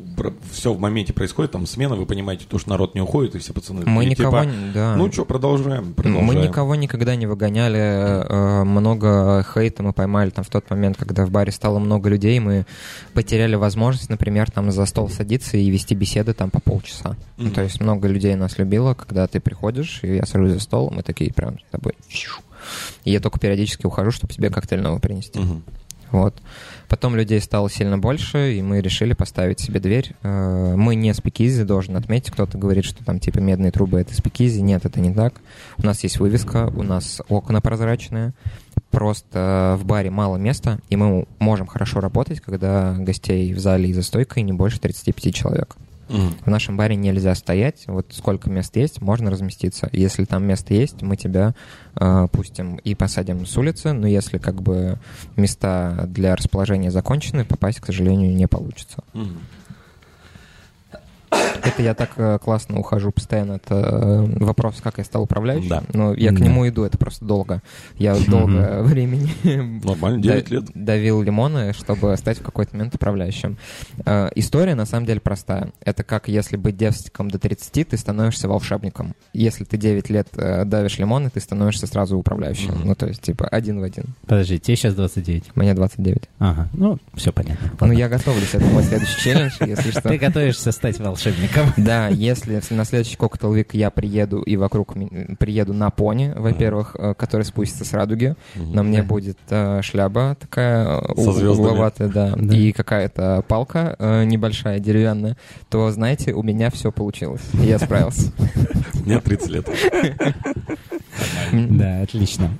все в моменте происходит, там смена, вы понимаете, то, что народ не уходит, и все пацаны Мы такие, никого типа, да. Ну что, продолжаем, продолжаем. Мы никого никогда не выгоняли, э, много хейта мы поймали там в тот момент, когда в баре стало много людей, мы потеряли возможность, например, там за стол садиться и вести беседы там по полчаса. Ну, Мгм. то есть много людей нас любило, когда ты приходишь, и я сажусь за стол, мы такие прям с тобой... И я только периодически ухожу, чтобы себе коктейль новый принести. Мгм. Вот. Потом людей стало сильно больше, и мы решили поставить себе дверь. Э, Мы не спикизи, должен отметить. Кто-то говорит, что там типа медные трубы — это спикизи. Нет, это не так. У нас есть вывеска, у нас окна прозрачные. Просто в баре мало места, и мы можем хорошо работать, когда гостей в зале и за стойкой не больше 35 человек. Мгм. В нашем баре нельзя стоять. Вот сколько мест есть, можно разместиться. Если там место есть, мы тебя э, пустим и посадим с улицы. Но если как бы места для расположения закончены, попасть, к сожалению, не получится. Мгм. Это я так э, классно ухожу постоянно. Это вопрос, как я стал управляющим. Да. Но я к Да. нему иду, это просто долго. Я долго времени Нормально, 9 да- лет. давил лимоны, чтобы стать в какой-то момент управляющим. Э, история на самом деле простая. Это как если быть девственником до 30, ты становишься волшебником. Если ты 9 лет э, давишь лимоны, ты становишься сразу управляющим. Ну, то есть, типа, один в один. Подожди, тебе сейчас 29. Мне 29. Ага, ну, все понятно. Ну, я готовлюсь, это мой следующий челлендж, если что. Ты готовишься стать волшебником. Да, если на следующий Cocktail Week я приеду и вокруг приеду на пони, во-первых, э, который спустится с радуги, на мне будет э, шляпа такая угловатая, да, Да. и какая-то палка э, небольшая, деревянная, то, знаете, у меня все получилось. Я справился. Мне 30 лет. Да, отлично.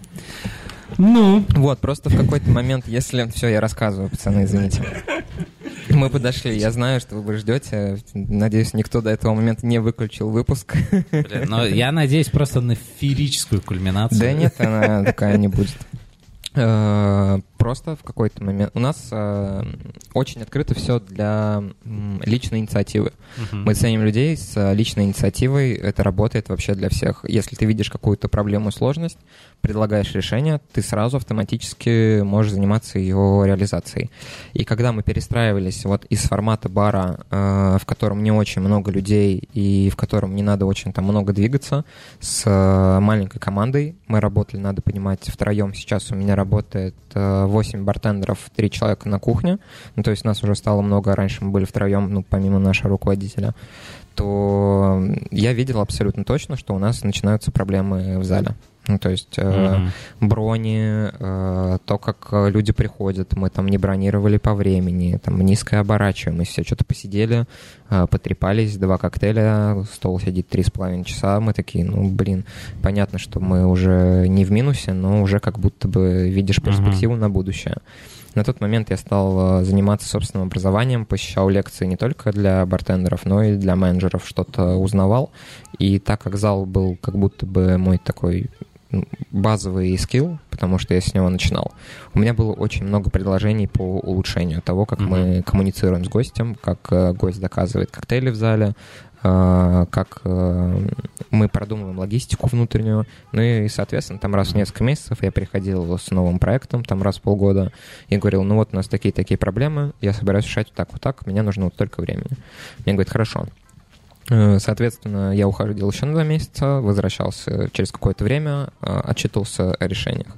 Ну, Вот, просто в какой-то момент, если... Все, я рассказываю, пацаны, извините. Мы подошли, я знаю, что вы ждете. Надеюсь, никто до этого момента не выключил выпуск. блин, но я надеюсь просто на феерическую кульминацию. Да нет, она такая не будет. Просто в какой-то момент... У нас э, очень открыто все для м, личной инициативы. Мгм. Мы ценим людей с э, личной инициативой. Это работает вообще для всех. Если ты видишь какую-то проблему, сложность, предлагаешь решение, ты сразу автоматически можешь заниматься ее реализацией. И когда мы перестраивались вот из формата бара, э, в котором не очень много людей и в котором не надо очень там много двигаться, с э, маленькой командой, мы работали, надо понимать, втроем. Сейчас у меня работает э, 8 бартендеров, 3 человека на кухне. Ну, то есть нас уже стало много, раньше мы были втроем, ну, помимо нашего руководителя то я видел абсолютно точно, что у нас начинаются проблемы в зале. Ну, то есть э, Мгм. брони, э, то, как э, люди приходят, мы там не бронировали по времени, там низкая оборачиваемость, все что-то посидели, э, потрепались, два коктейля, стол сидит три с половиной часа, мы такие, ну, блин, понятно, что мы уже не в минусе, но уже как будто бы видишь перспективу на будущее. На тот момент я стал э, заниматься собственным образованием, посещал лекции не только для бартендеров, но и для менеджеров, что-то узнавал. И так как зал был как будто бы мой такой базовый скилл, потому что я с него начинал, у меня было очень много предложений по улучшению того, как мы коммуницируем с гостем, как э, гость доказывает коктейли в зале, как э, мы продумываем логистику внутреннюю. Ну и, соответственно, там раз в несколько месяцев я приходил с новым проектом, там раз в полгода, и говорил, ну вот у нас такие-такие проблемы, я собираюсь решать вот так, вот так, мне нужно вот столько времени. Мне говорят, хорошо. Э, Соответственно, я уходил еще на два месяца, возвращался через какое-то время, э, отчитывался о решениях.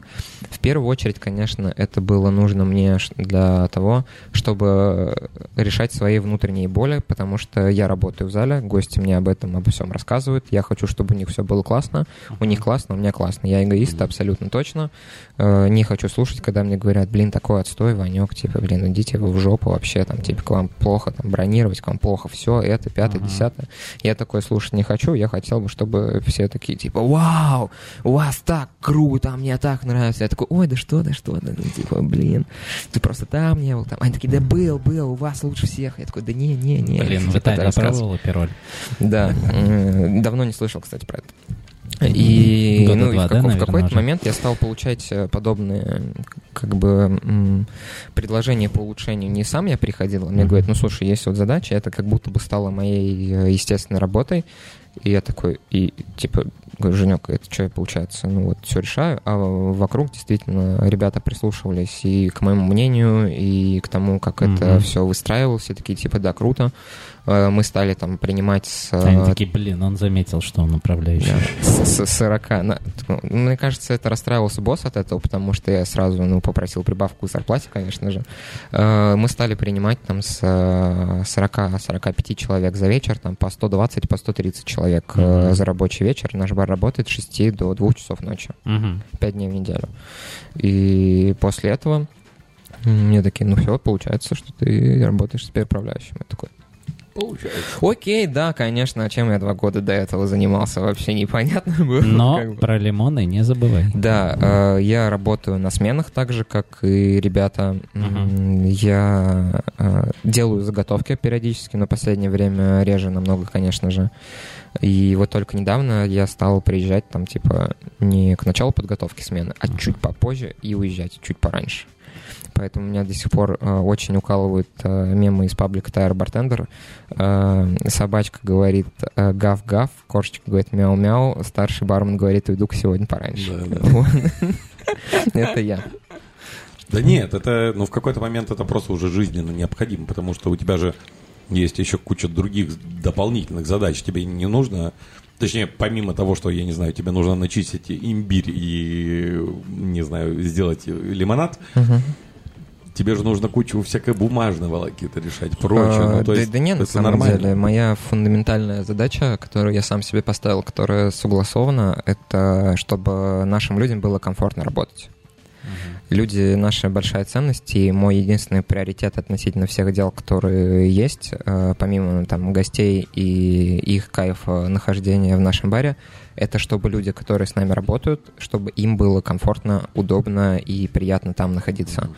В первую очередь, конечно, это было нужно мне для того, чтобы решать свои внутренние боли, потому что я работаю в зале, гости мне об этом, обо всем рассказывают, я хочу, чтобы у них все было классно, у них классно, у меня классно. Я эгоист, абсолютно точно. Э, Не хочу слушать, когда мне говорят, блин, такой отстой, Ванек, типа, блин, идите вы в жопу вообще, там, типа, к вам плохо, там, бронировать, к вам плохо все, это, пятое, десятое. Я такое слушать не хочу, я хотел бы, чтобы все такие, типа, вау, у вас так круто, мне так нравится. Я такой, ой, да что, да что, да, ну, типа, блин, ты просто там не был, там. Они такие, да был, был, у вас лучше всех. Я такой, да не, не, не. Блин, в Типа, Италии рассказываю. пробовал пироль. Да, давно не слышал, кстати, про это. И, Года ну, и два, в, да, в какой-то уже? момент я стал получать э, подобные как бы м, предложения по улучшению. Не сам я приходил, а мне Мгм. говорят, ну слушай, есть вот задача, это как будто бы стало моей э, естественной работой. И я такой, и типа, говорю, Женек, это что, получается, ну вот все решаю, а вокруг действительно ребята прислушивались и к моему мнению, и к тому, как mm-hmm. это все выстраивалось, и такие, типа, да, круто. Э, мы стали там принимать с... Они э, такие, блин, он заметил, что он управляющий. Да, с, с 40. Ну, мне кажется, это расстраивался босс от этого, потому что я сразу, ну, попросил прибавку к зарплате, конечно же. Э, мы стали принимать там с 40-45 человек за вечер, там по 120, по 130 человек mm-hmm. за рабочий вечер. Наш бар работает с 6 до 2 часов ночи. Mm-hmm. 5 дней в неделю. И после этого мне такие, ну все, получается, что ты работаешь теперь управляющим. Я такой, получается. Окей, да, конечно, чем я два года до этого занимался, вообще непонятно было. Но как бы. про лимоны не забывай. Да, э, я работаю на сменах так же, как и ребята. Uh-huh. Я э, делаю заготовки периодически, но в последнее время реже намного, конечно же. И вот только недавно я стал приезжать там, типа, не к началу подготовки смены, а чуть попозже и уезжать чуть пораньше. Поэтому меня до сих пор э, очень укалывают э, мемы из паблика Tire Bartender. Э, собачка говорит э, гав-гав, кошечка говорит мяу-мяу, старший бармен говорит уйду-ка сегодня пораньше. Это я. Да нет, это, ну, в какой-то момент это просто уже жизненно необходимо, потому что у тебя же есть еще куча других дополнительных задач. Тебе не нужно Точнее, помимо того, что, я не знаю, тебе нужно начистить имбирь и, не знаю, сделать лимонад, угу тебе же нужно кучу всякой бумажной волокиты решать, прочее. Ну, то да, есть, да нет, на самом нормально. деле, моя фундаментальная задача, которую я сам себе поставил, которая согласована, это чтобы нашим людям было комфортно работать. Люди — наша большая ценность, и мой единственный приоритет относительно всех дел, которые есть, э, помимо там, гостей и их кайфа нахождения в нашем баре, это чтобы люди, которые с нами работают, чтобы им было комфортно, удобно и приятно там находиться.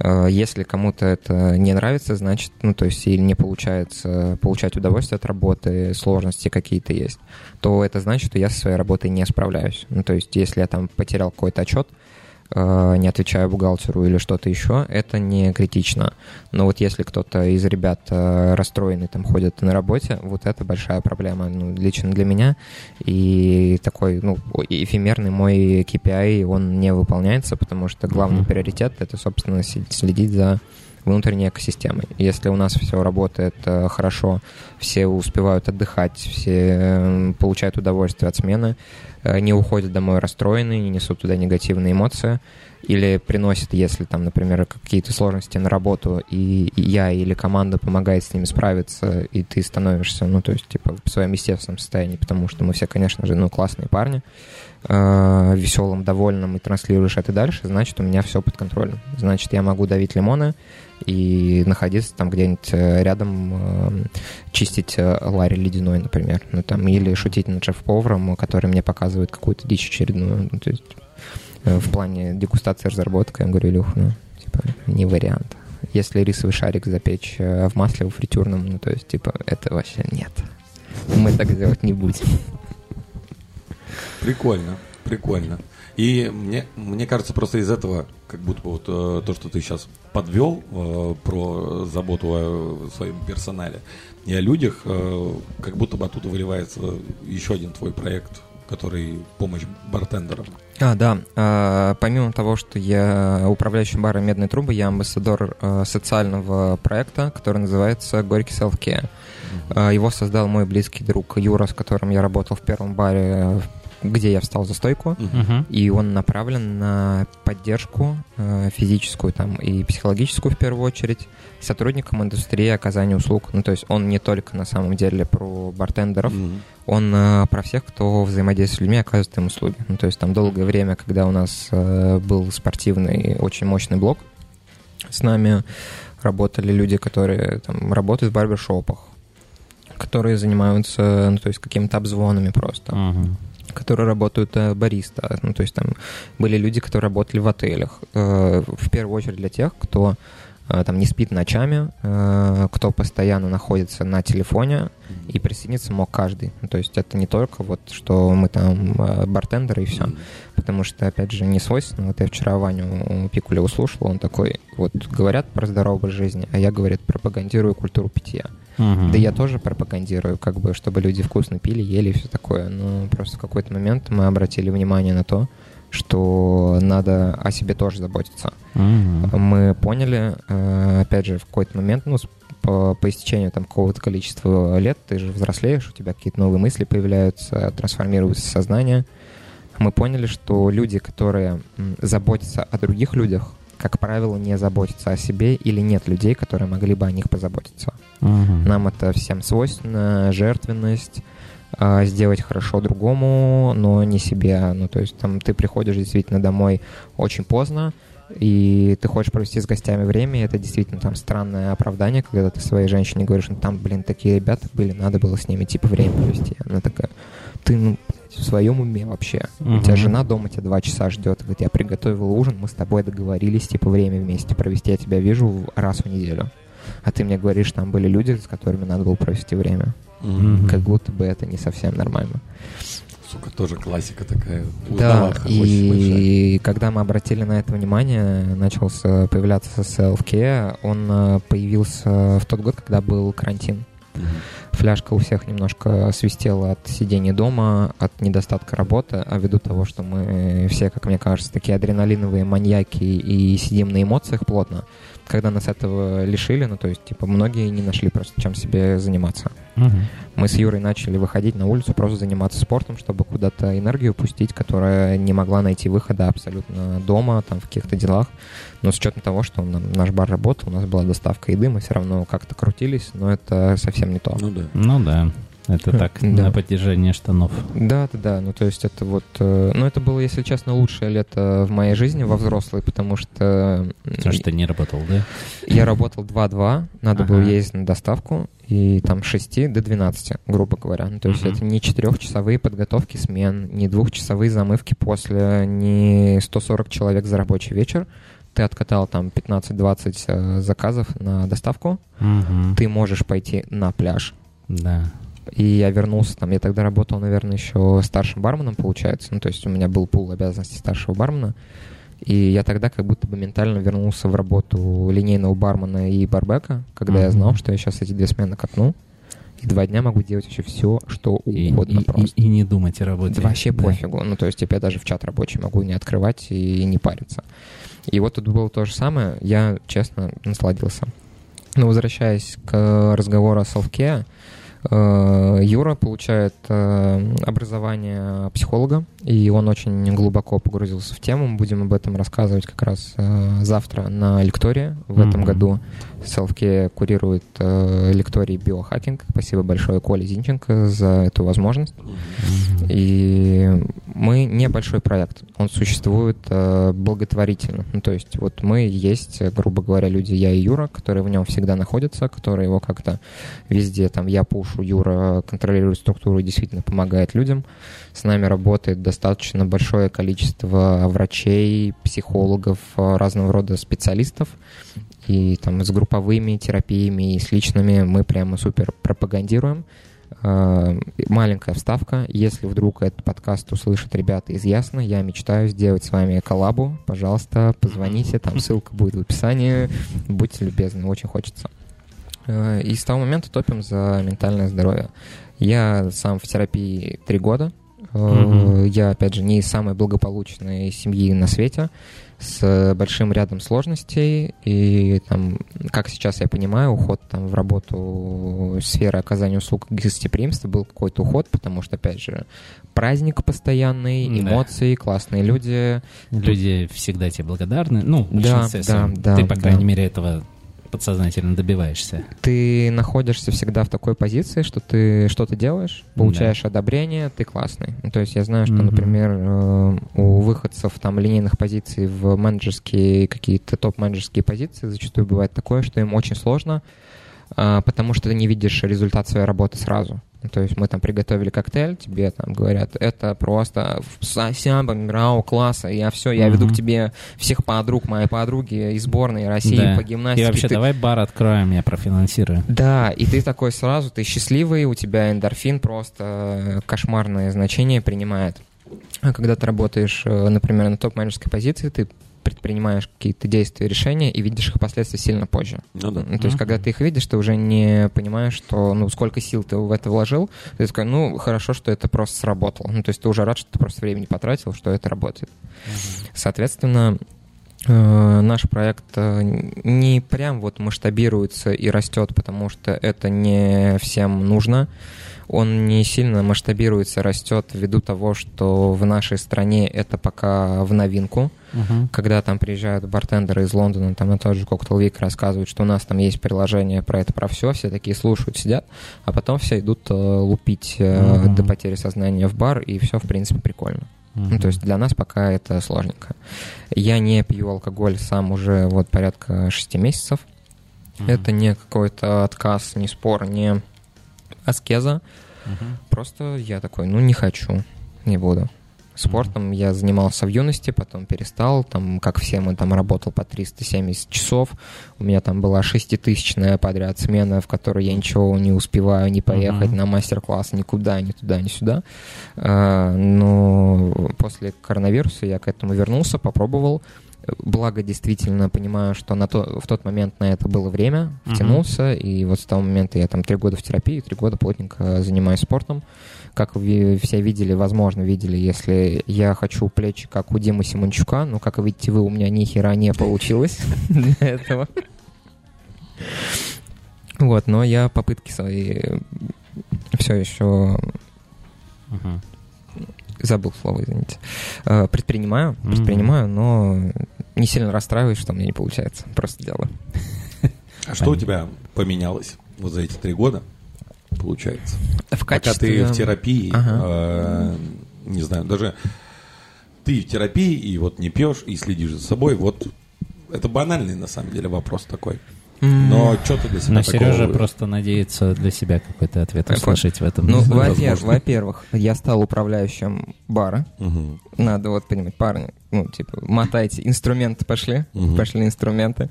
Э, если кому-то это не нравится, значит, ну, то есть или не получается получать удовольствие от работы, сложности какие-то есть, то это значит, что я со своей работой не справляюсь. Ну, то есть если я там потерял какой-то отчет, Э, не отвечаю бухгалтеру или что-то еще, это не критично. Но вот если кто-то из ребят э, расстроенный там ходит на работе, вот это большая проблема ну, лично для меня. И такой, ну, эфемерный мой KPI, он не выполняется, потому что главный mm-hmm. приоритет — это, собственно, следить за внутренней экосистемой. Если у нас все работает э, хорошо, все успевают отдыхать, все получают удовольствие от смены, Э, не уходят домой расстроенные, не несут туда негативные эмоции, или приносят, если там, например, какие-то сложности на работу, и, я или команда помогает с ними справиться, и ты становишься, ну, то есть, типа, в своем естественном состоянии, потому что мы все, конечно же, ну, классные парни, э, веселым, довольным, и транслируешь это дальше, значит, у меня все под контролем. Значит, я могу давить лимоны, и находиться там где-нибудь э, рядом, э, чистить э, ларь ледяной, например, ну там, или шутить над шеф-поваром, который мне показывает какую-то дичь очередную, ну, то есть в плане дегустации разработка, я говорю, Илюх, ну, типа, не вариант. Если рисовый шарик запечь в масле, в фритюрном, ну, то есть, типа, это вообще нет. Мы так делать не будем. Прикольно, прикольно. И мне, мне кажется, просто из этого, как будто бы вот э, то, что ты сейчас подвел э, про заботу о своем персонале и о людях, э, как будто бы оттуда выливается еще один твой проект, который помощь бартендерам. А, да. А, помимо того, что я управляющий баром «Медные трубы», я амбассадор а, социального проекта, который называется «Горький Селфкея». Mm-hmm. Его создал мой близкий друг Юра, с которым я работал в первом баре где я встал за стойку, uh-huh. и он направлен на поддержку э, физическую там и психологическую в первую очередь сотрудникам индустрии оказания услуг. Ну, то есть он не только на самом деле про бартендеров, uh-huh. он э, про всех, кто взаимодействует с людьми, оказывает им услуги. Ну, то есть там долгое время, когда у нас э, был спортивный, очень мощный блок, с нами работали люди, которые там работают в барбершопах, которые занимаются, ну, то есть какими-то обзвонами просто. Uh-huh которые работают э, бариста. Ну, то есть там были люди, которые работали в отелях. Э, в первую очередь для тех, кто там не спит ночами, э, кто постоянно находится на телефоне, и присоединиться мог каждый. Ну, то есть это не только вот, что мы там э, бартендеры и все, потому что, опять же, не свойственно. Вот я вчера Ваню Пикуля услышал, он такой, вот говорят про здоровый образ жизни, а я, говорит, пропагандирую культуру питья. Мгм. Да я тоже пропагандирую, как бы, чтобы люди вкусно пили, ели и все такое. Но просто в какой-то момент мы обратили внимание на то, что надо о себе тоже заботиться. Мгм. Мы поняли, э, опять же, в какой-то момент, ну, по, по истечению там какого-то количества лет, ты же взрослеешь, у тебя какие-то новые мысли появляются, трансформируется сознание. Мы поняли, что люди, которые заботятся о других людях, как правило, не заботятся о себе или нет людей, которые могли бы о них позаботиться. Мгм. Нам это всем свойственно, жертвенность, сделать хорошо другому, но не себе. Ну, то есть там ты приходишь действительно домой очень поздно, и ты хочешь провести с гостями время, и это действительно там странное оправдание, когда ты своей женщине говоришь, ну там, блин, такие ребята были, надо было с ними типа время провести. Она такая, ты, ну, в своем уме вообще. У тебя жена дома тебя два часа ждет, говорит, я приготовил ужин, мы с тобой договорились, типа, время вместе провести, я тебя вижу раз в неделю. А ты мне говоришь, там были люди, с которыми надо было провести время. Мгм. Как будто бы это не совсем нормально. Сука, тоже классика такая. Да, большая. и когда мы обратили на это внимание, начался появляться self-care, он э, появился в тот год, когда был карантин. Мгм. Фляжка у всех немножко свистела от сидения дома, от недостатка работы, а ввиду того, что мы все, как мне кажется, такие адреналиновые маньяки и сидим на эмоциях плотно, когда нас этого лишили, ну то есть, типа, многие не нашли просто чем себе заниматься. Мгм. Мы с Юрой начали выходить на улицу, просто заниматься спортом, чтобы куда-то энергию пустить, которая не могла найти выхода абсолютно дома, там, в каких-то делах. Но с учетом того, что нам- наш бар работал, у нас была доставка еды, мы все равно как-то крутились, но это совсем не то. Ну да. Ну да, это так, Да. на поддержание штанов. Да, да, да. Ну, то есть это вот... э, Ну, это было, если честно, лучшее лето в моей жизни во взрослой, потому что... Потому что ты не работал, да? Я работал 2-2, надо было Ага. ездить на доставку, и там с 6 до 12, грубо говоря. Ну, то есть Мгм. это не четырехчасовые подготовки смен, не двухчасовые замывки после, не 140 человек за рабочий вечер. Ты откатал там 15-20 э, заказов на доставку, Мгм. ты можешь пойти на пляж. Да. И я вернулся там, я тогда работал, наверное, еще старшим барменом, получается. Ну, то есть у меня был пул обязанностей старшего бармена. И я тогда как будто бы ментально вернулся в работу линейного бармена и барбека, когда я Мгм. знал, что я сейчас эти две смены катну. И два дня могу делать вообще все, что И, угодно и- просто. и- и не думать о работе. Да вообще Да. пофигу. Ну, то есть, я даже в чат рабочий могу не открывать и не париться. И вот тут было то же самое. Я, честно, насладился. Но возвращаясь к разговору о селфке, Юра получает э, образование психолога, и он очень глубоко погрузился в тему. Мы будем об этом рассказывать как раз э, завтра на лектории в этом Мгм. году. Селфке курирует э, лекторий биохакинг. Спасибо большое Коле Зинченко за эту возможность. Мгм. И мы небольшой проект, он существует э, благотворительно. Ну, то есть вот мы есть, грубо говоря, люди, я и Юра, которые в нем всегда находятся, которые его как-то везде, там, я пушу, Юра контролирует структуру и действительно помогает людям. С нами работает достаточно большое количество врачей, психологов, э, разного рода специалистов. И там с групповыми терапиями и с личными мы прямо супер пропагандируем. Э, Маленькая вставка. Если вдруг этот подкаст услышат ребята из Ясно, я мечтаю сделать с вами коллабу. Пожалуйста, позвоните, там ссылка будет в описании. Будьте любезны, очень хочется. Э, И с того момента топим за ментальное здоровье. Я сам в терапии три года. Мгм. Я, опять же, не из самой благополучной семьи на свете, с большим рядом сложностей. И там, как сейчас я понимаю, уход там в работу сферы оказания услуг гостеприимства был какой-то уход, потому что, опять же, праздник постоянный, Да. эмоции, классные люди. Люди всегда тебе благодарны. Ну, Да, да, да, Ты, по да. крайней мере, этого подсознательно добиваешься. Ты находишься всегда в такой позиции, что ты что-то делаешь, получаешь одобрение, ты классный. Ну, то есть я знаю, что, Мгм. например, э, у выходцев там линейных позиций в менеджерские какие-то топ-менеджерские позиции зачастую бывает такое, что им очень сложно потому что ты не видишь результат своей работы сразу. То есть мы там приготовили коктейль, тебе там говорят, это просто совсем мирового класса, я все, я веду к тебе всех подруг, моей подруги из сборной России Да. по гимнастике. И вообще, Ты- давай бар откроем, я профинансирую. Да, и ты такой сразу, ты счастливый, у тебя эндорфин просто э, кошмарное значение принимает. А когда ты работаешь, э, например, на топ-менеджерской позиции, ты предпринимаешь какие-то действия, решения и видишь их последствия сильно позже. Ну да. Ну, то есть, когда ты их видишь, ты уже не понимаешь, что, ну, сколько сил ты в это вложил. Ты такой, ну, хорошо, что это просто сработало. Ну, то есть, ты уже рад, что ты просто времени потратил, что это работает. Соответственно, наш проект э, не прям вот масштабируется и растет, потому что это не всем нужно. Он не сильно масштабируется, растет ввиду того, что в нашей стране это пока в новинку Мгм. когда там приезжают бартендеры из Лондона, там на тот же Cocktail Week рассказывают, что у нас там есть приложение про это, про все, все такие слушают, сидят, а потом все идут э, лупить э, Мгм. до потери сознания в бар, и все, в принципе, прикольно. Ну, то есть для нас пока это сложненько. Я не пью алкоголь сам уже вот порядка шести месяцев. Мгм. Это не какой-то отказ, не спор, не аскеза. Мгм. Просто я такой, ну, не хочу, не буду. Спортом. Я занимался в юности, потом перестал, там, как все, мы там работал по 370 часов, у меня там была шеститысячная подряд смена, в которой я ничего не успеваю, не поехать Мгм. на мастер-класс никуда, ни туда, ни сюда. А, Но после коронавируса я к этому вернулся, попробовал, Благо, действительно понимаю, что на то, в тот момент на это было время, втянулся, и вот с того момента я там три года в терапии, три года плотненько занимаюсь спортом. Как вы все видели, возможно, видели, если я хочу плечи, как у Димы Симончука, но, как видите вы, у меня ни хера не получилось для этого. Вот, но я попытки свои все еще забыл слово, извините. Э, Предпринимаю, предпринимаю, но не сильно расстраиваюсь, что у меня не получается. Просто делаю. А что у тебя поменялось вот за эти три года, получается? В Пока ты в терапии, Ага. э, не знаю, даже ты в терапии и вот не пьешь и следишь за собой, вот это банальный на самом деле вопрос такой. Но что ты для себя Но такого Сережа просто надеется для себя какой-то ответ Я услышать в этом. Ну, Возможно. во-пер- во-первых, я стал управляющим бара. Мгм. Надо вот понимать, парни, ну, типа, мотайте, инструменты пошли, Мгм. пошли инструменты.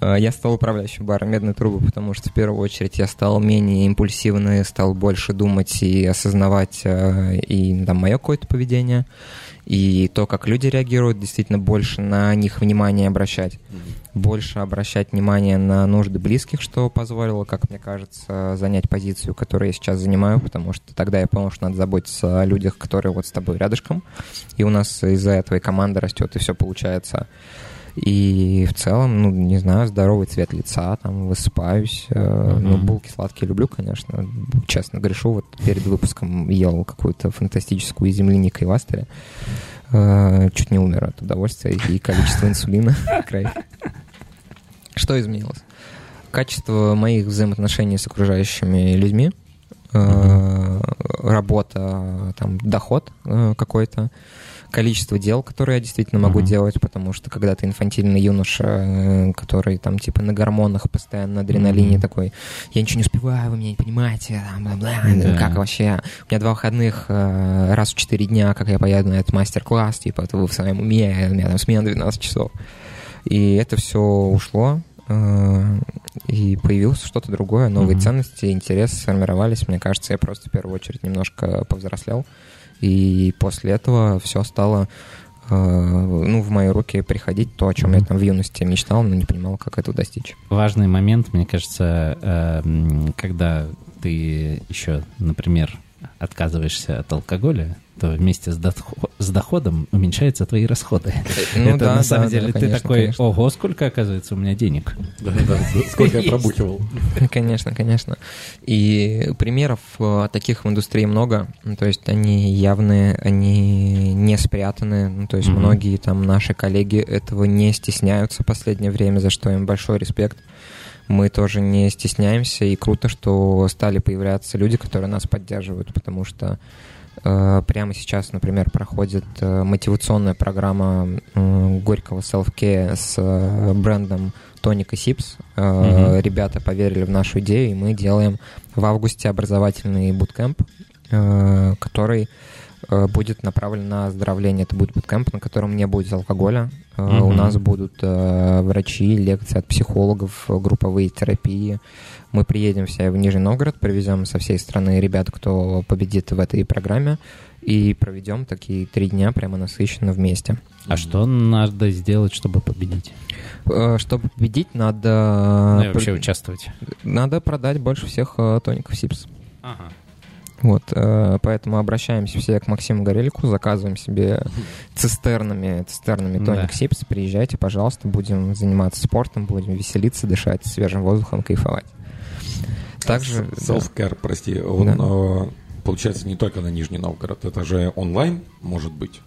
Э, Я стал управляющим бара «Медной трубы», потому что в первую очередь я стал менее импульсивный, стал больше думать и осознавать э, и там мое какое-то поведение, и то, как люди реагируют, действительно больше на них внимание обращать больше обращать внимание на нужды близких, что позволило, как мне кажется, занять позицию, которую я сейчас занимаю, потому что тогда я понял, что надо заботиться о людях, которые вот с тобой рядышком, и у нас из-за этого и команда растет, и все получается. И в целом, ну, не знаю, здоровый цвет лица, там, высыпаюсь. э, Ну, булки сладкие люблю, конечно. Честно грешу. Вот перед выпуском ел какую-то фантастическую земляникой в Астере. Э, Чуть не умер от удовольствия и количества инсулина. Край. Что изменилось? Качество моих взаимоотношений с окружающими людьми, э, работа, там, доход э, какой-то, количество дел, которые я действительно могу Мгм. делать, потому что когда ты инфантильный юноша, э, который там типа на гормонах постоянно, на адреналине Мгм. такой, я ничего не успеваю, вы меня не понимаете, там, бла-бла, Да. как вообще? У меня два выходных э, раз в четыре дня, как я поеду на этот мастер-класс, типа, это вы в своем уме, у меня там смена 12 часов. И это все ушло, э, и появилось что-то другое, новые Мгм. ценности, интересы сформировались. Мне кажется, я просто в первую очередь немножко повзрослел. И после этого все стало э, ну, в мои руки приходить, то, о чем я Мгм. там в юности мечтал, но не понимал, как это достичь. Важный момент, мне кажется, э, когда ты еще, например, отказываешься от алкоголя, то вместе с, дохо- с доходом уменьшаются твои расходы. Ну Это да, на самом да, деле да, ты конечно, такой, конечно. ого, сколько оказывается у меня денег. Да, да, Сколько я пробухивал. Конечно, конечно. И примеров э, таких в индустрии много. То есть они явные, они не спрятаны. Ну, то есть многие там наши коллеги этого не стесняются в последнее время, за что им большой респект. Мы тоже не стесняемся, и круто, что стали появляться люди, которые нас поддерживают, потому что прямо сейчас, например, проходит э, мотивационная программа э, Горького Self-Care с э, брендом Тоник и Сипс. Э, Мгм. Ребята поверили в нашу идею, и мы делаем в августе образовательный буткемп, э, который э, будет направлен на оздоровление. Это будет буткемп, на котором не будет алкоголя. Э, Мгм. У нас будут э, врачи, лекции от психологов, э, групповые терапии. Мы приедем все в Нижний Новгород, привезем со всей страны ребят, кто победит в этой программе, и проведем такие три дня прямо насыщенно вместе. А что надо сделать, чтобы победить? Э, Чтобы победить, надо, Ну и вообще участвовать. надо продать больше всех э, тоников Сипс. Ага. Вот, э, поэтому обращаемся все к Максиму Горельку, заказываем себе цистернами, цистернами Да. тоник Сипс, приезжайте, пожалуйста, будем заниматься спортом, будем веселиться, дышать свежим воздухом, кайфовать. Также... да. Self-care, прости, он, э, получается, не только на Нижний Новгород, это же онлайн, может быть.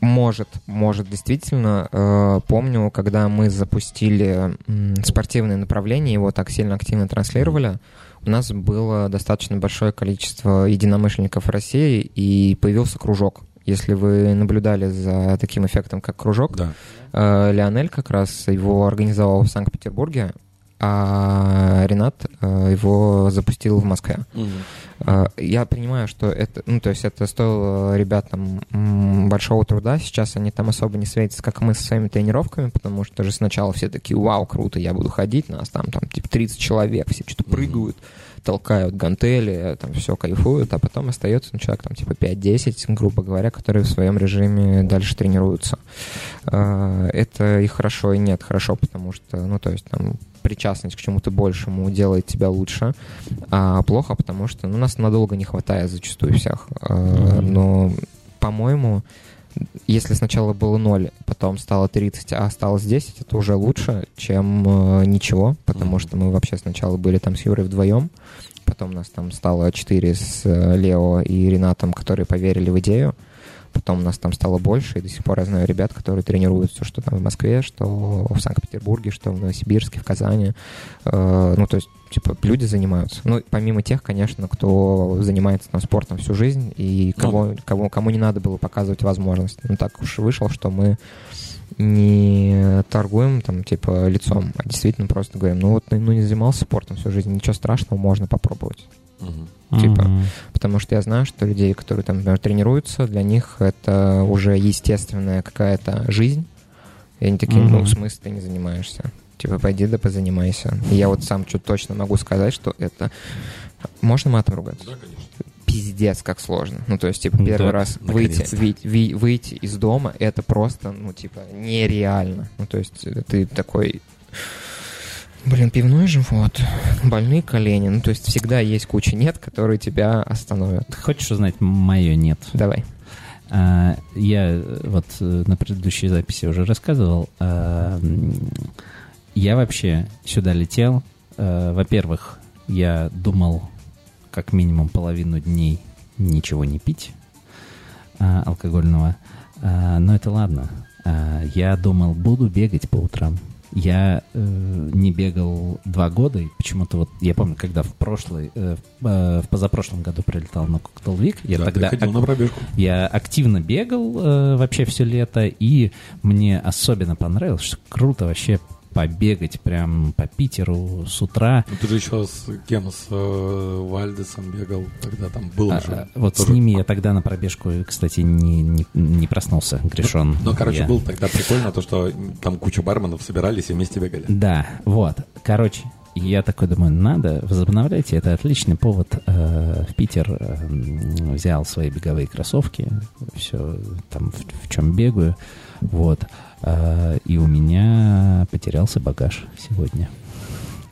Может, может, действительно. Э, Помню, когда мы запустили спортивное направление, его так сильно активно транслировали, у нас было достаточно большое количество единомышленников России, и появился кружок. Если вы наблюдали за таким эффектом, как кружок, Да. э, Леонель как раз его организовал в Санкт-Петербурге, а Ренат э, его запустил в Москве. А, Я понимаю, что это, ну, то есть это стоило ребятам большого труда. Сейчас они там особо не светятся, как мы со своими тренировками, потому что же сначала все такие, вау, круто, я буду ходить, нас там, там типа 30 человек, все что-то прыгают, толкают гантели, там все кайфуют, а потом остается ну, человек там типа 5-10, грубо говоря, которые в своем режиме дальше тренируются. А, Это и хорошо, и нет хорошо, потому что, ну, то есть там причастность к чему-то большему делает тебя лучше, а плохо, потому что ну, нас надолго не хватает зачастую всех. А, Но, по-моему, если сначала было 0, потом стало 30, а осталось 10, это уже лучше, чем э, ничего, потому Мгм. что мы вообще сначала были там с Юрой вдвоем, потом нас там стало 4 с э, Лео и Ренатом, которые поверили в идею, потом нас там стало больше, и до сих пор я знаю ребят, которые тренируются, что там в Москве, что в Санкт-Петербурге, что в Новосибирске, в Казани. Э, Ну, то есть, типа, люди занимаются. Ну, помимо тех, конечно, кто занимается там спортом всю жизнь, и Ну кого, кого, кому не надо было показывать возможность. Ну, так уж вышло, что мы не торгуем там, типа, лицом, а действительно просто говорим, ну вот, ну не занимался спортом всю жизнь, ничего страшного, можно попробовать. Мгм. Типа. Потому что я знаю, что людей, которые там, например, тренируются, для них это уже естественная какая-то жизнь. И они такие, ну, Мгм. в смысле ты не занимаешься? Типа, пойди да позанимайся. И я вот сам что точно могу сказать, что это... Можно матом ругаться? Да, конечно. Пиздец, как сложно. Ну, то есть, типа, Да, первый раз выйти, ви- выйти из дома, это просто, ну, типа, нереально. Ну, то есть, э, ты такой... Блин, пивной живот, больные колени. Ну, то есть, всегда есть куча нет, которые тебя остановят. Ты хочешь узнать мое нет? Давай. А, Я э, вот э, на предыдущей записи уже рассказывал. а, Я вообще сюда летел. э, Во-первых, я думал как минимум половину дней ничего не пить а, алкогольного. А, Но это ладно. А, Я думал, буду бегать по утрам. Я э, не бегал два года, и почему-то вот, я помню, когда в прошлый, э, в, э, в позапрошлом году прилетал на Коктейл Вик, я Да, тогда ходил на пробежку. я активно бегал э, вообще все лето, и мне особенно понравилось, что круто вообще побегать прям по Питеру с утра. Ну, ты же еще с кем? С э, Вальдесом бегал, когда там был А, же. а, вот с тоже- ними я тогда на пробежку, кстати, не, не, не проснулся, грешен. Ну, короче, Я. был тогда прикольно то, что там куча барменов собирались и вместе бегали. Да, вот. Короче, я такой думаю, надо, возобновляйте, это отличный повод. Э, в Питер э, м, взял свои беговые кроссовки, все там в, в чем бегаю, вот. Э, и у меня потерялся багаж сегодня.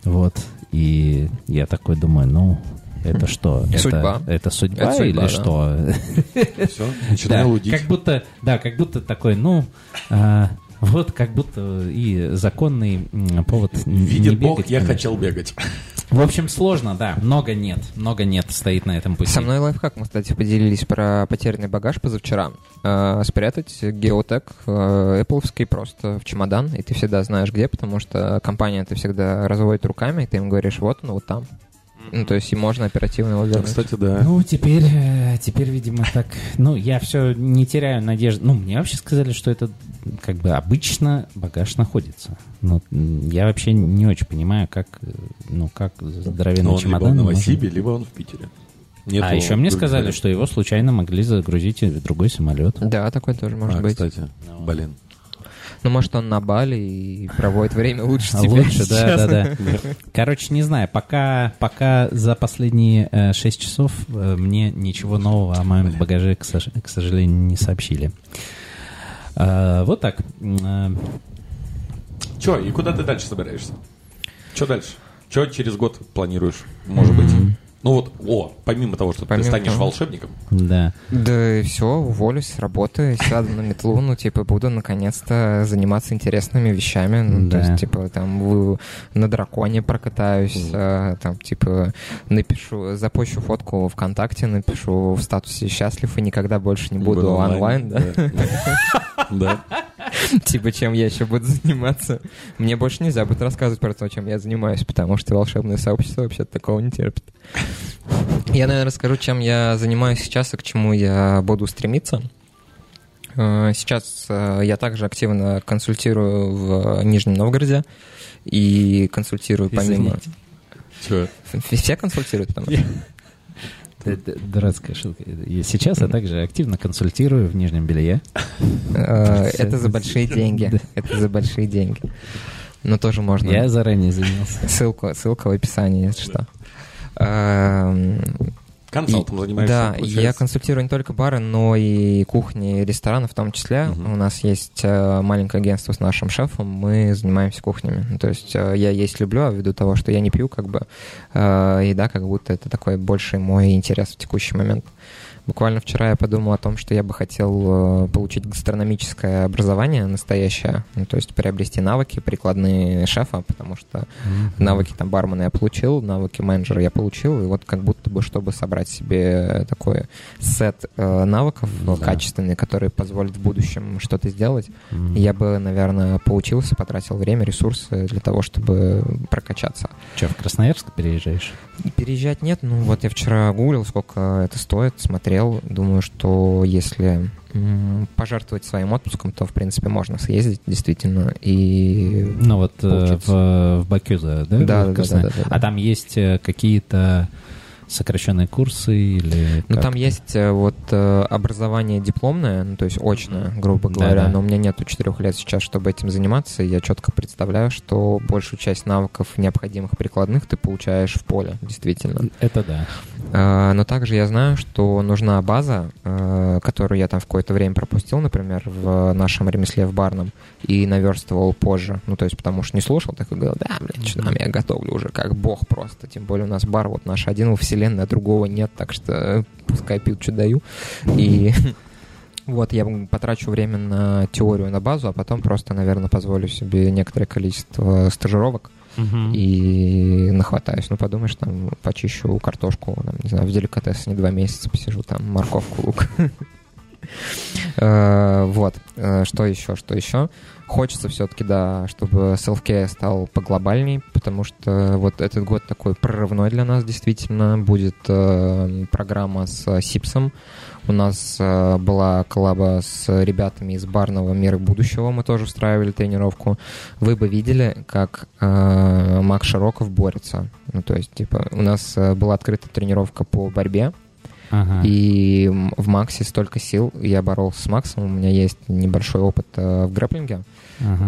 Вот. И я такой думаю, ну, это что? Это- Судьба. Это, судьба Это судьба, или да. что? Все, начинаю Да, лудить. как будто, да, как будто такой, ну, а, вот как будто и законный повод Видит не Бог, бегать, я конечно. хотел бегать. В общем, сложно, да, много нет, много нет стоит на этом пути. Со мной лайфхак, мы, кстати, поделились про потерянный багаж позавчера. Э, спрятать геотек э, Apple просто в чемодан, и ты всегда знаешь где, потому что компания это всегда разводит руками, и ты им говоришь, вот он, вот там. Ну, то есть и можно оперативно его вернуть. Кстати, да. Ну, теперь, э, теперь, видимо, так... Ну, я все не теряю надежды. Ну, мне вообще сказали, что это как бы обычно багаж находится. Но м, я вообще не очень понимаю, как, э, ну, как Но здоровенный он либо чемодан... в можно- Новосибе, либо он в Питере. Нету А еще мне сказали, вариантов. что его случайно могли загрузить в другой самолет. Да, такой тоже может а, быть. кстати, блин. Ну, может, он на Бали и проводит время лучше А тебя Лучше, да, да, да. Короче, не знаю, пока, пока за последние э, 6 часов э, мне ничего нового о моем багаже, к, сож- к сожалению, не сообщили. А, вот так. М, Че, и куда ты дальше собираешься? Че дальше? Че через год планируешь, может быть? Ну вот, о, помимо того, что Помимо ты станешь того. волшебником, Да. Да, все, уволюсь с работы, сяду на метлу, ну, типа, буду наконец-то заниматься интересными вещами. Ну, Да. то есть, типа, там, вы- на драконе прокатаюсь, а, там, типа, напишу, запущу фотку ВКонтакте, напишу в статусе «Счастлив и никогда больше не буду онлайн», да? Да. Типа, чем я еще буду заниматься. Мне больше нельзя будет рассказывать про то, чем я занимаюсь, потому что волшебное сообщество вообще такого не терпит. Я, наверное, расскажу, чем я занимаюсь сейчас и к чему я буду стремиться. Э, Сейчас э, я также активно консультирую в Нижнем Новгороде и консультирую помимо... Ф- Все консультируют там? Дурацкая шутка. Сейчас я также активно консультирую в Нижнем Белье. Э, Это за большие деньги. Это за большие деньги. Но тоже можно. Я заранее занялся. Ссылку, ссылка в описании, если что. Эм, Консалтом и- занимаешься, Да, получается? я консультирую не только бары, но и кухни, и рестораны в том числе. Мгм. У нас есть э, маленькое агентство с нашим шефом, мы занимаемся кухнями. Ну, То есть э, я есть люблю, а ввиду того, что я не пью, как бы, э, еда как будто это такой больший мой интерес в текущий момент. Буквально вчера я подумал о том, что я бы хотел э, получить гастрономическое образование настоящее, ну, то есть приобрести навыки прикладные шефа, потому что навыки там бармена я получил, навыки менеджера я получил, и вот как будто бы, чтобы собрать себе такой сет э, навыков Да. качественный, которые позволят в будущем что-то сделать, Мгм. я бы, наверное, поучился, потратил время, ресурсы для того, чтобы прокачаться. Че, в Красноярск переезжаешь? Переезжать нет, ну вот я вчера гуглил, сколько это стоит, смотрел, думаю, что если пожертвовать своим отпуском, то, в принципе, можно съездить, действительно, и... Ну вот э, Получится. в, в Бакюза, да? Да, да, да, да, да, да. А там есть э, какие-то сокращенные курсы или... Ну, там есть э, вот образование дипломное, ну, то есть очное, грубо говоря, да. но у меня нету четырех лет сейчас, чтобы этим заниматься, и я четко представляю, что большую часть навыков необходимых прикладных ты получаешь в поле, действительно. Это да. Э, Но также я знаю, что нужна база, э, которую я там в какое-то время пропустил, например, в нашем ремесле в барном, и наверстывал позже. Ну, то есть, потому что не слушал, так и говорил, да, блядь, что там я готовлю уже как бог просто. Тем более у нас бар вот наш один во вселенной, а другого нет, так что пускай пьют, что даю. И вот я потрачу время на теорию, на базу, а потом просто, наверное, позволю себе некоторое количество стажировок, и нахватаюсь. Ну, подумаешь, там, почищу картошку, там, не знаю, в деликатесе два месяца посижу, там, морковку, лук. Э, Вот. Э, Что еще, что еще? Хочется все-таки, да, чтобы self стал поглобальней, потому что вот этот год такой прорывной для нас действительно. Будет э, программа с Сипсом. У нас э, была коллаба с ребятами из барного мира будущего. Мы тоже устраивали тренировку. Вы бы видели, как э, Макс Широков борется. Ну, то есть, типа, у нас э, была открыта тренировка по борьбе, Ага. и в Максе столько сил. Я боролся с Максом, у меня есть небольшой опыт э, в грэпплинге,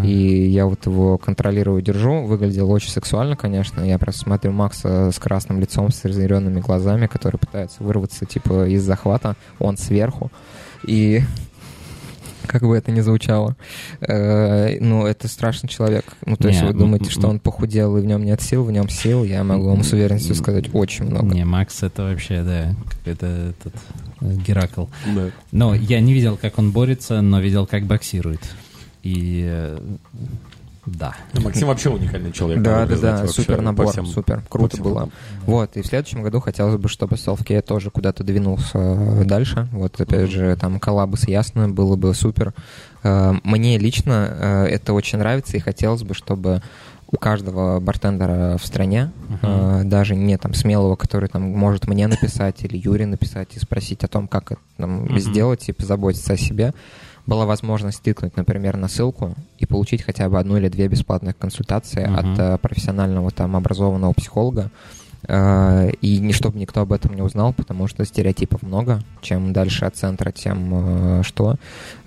И я вот его контролирую, держу. Выглядел очень сексуально, конечно. Я просто смотрю Макса с красным лицом, с разъяренными глазами, который пытается вырваться, типа, из захвата. Он сверху. И как бы это ни звучало, э, ну, это страшный человек. Ну, то есть Не, вы думаете, м- что он похудел, и в нем нет сил, в нем сил, я могу вам с уверенностью сказать очень много. Не, Макс это вообще, да, это этот э, Геракл. Да. Но я не видел, как он борется, но видел, как боксирует. И да. Ну, Максим вообще уникальный человек. Да, да, да, супер набор, всем- супер, круто было. фронтам. Вот, и в следующем году хотелось бы, чтобы Selfcare тоже куда-то двинулся э, дальше. Вот, опять же, там коллабы с Ясно было бы супер. Э, Мне лично э, это очень нравится, и хотелось бы, чтобы у каждого бартендера в стране, Мгм. э, даже не там смелого, который там может мне написать или Юре написать и спросить о том, как это там, Мгм. сделать и позаботиться о себе, была возможность тыкнуть, например, на ссылку и получить хотя бы одну или две бесплатных консультации Мгм. от э, профессионального там образованного психолога. Э, И не чтобы никто об этом не узнал, потому что стереотипов много. Чем дальше от центра, тем э, что.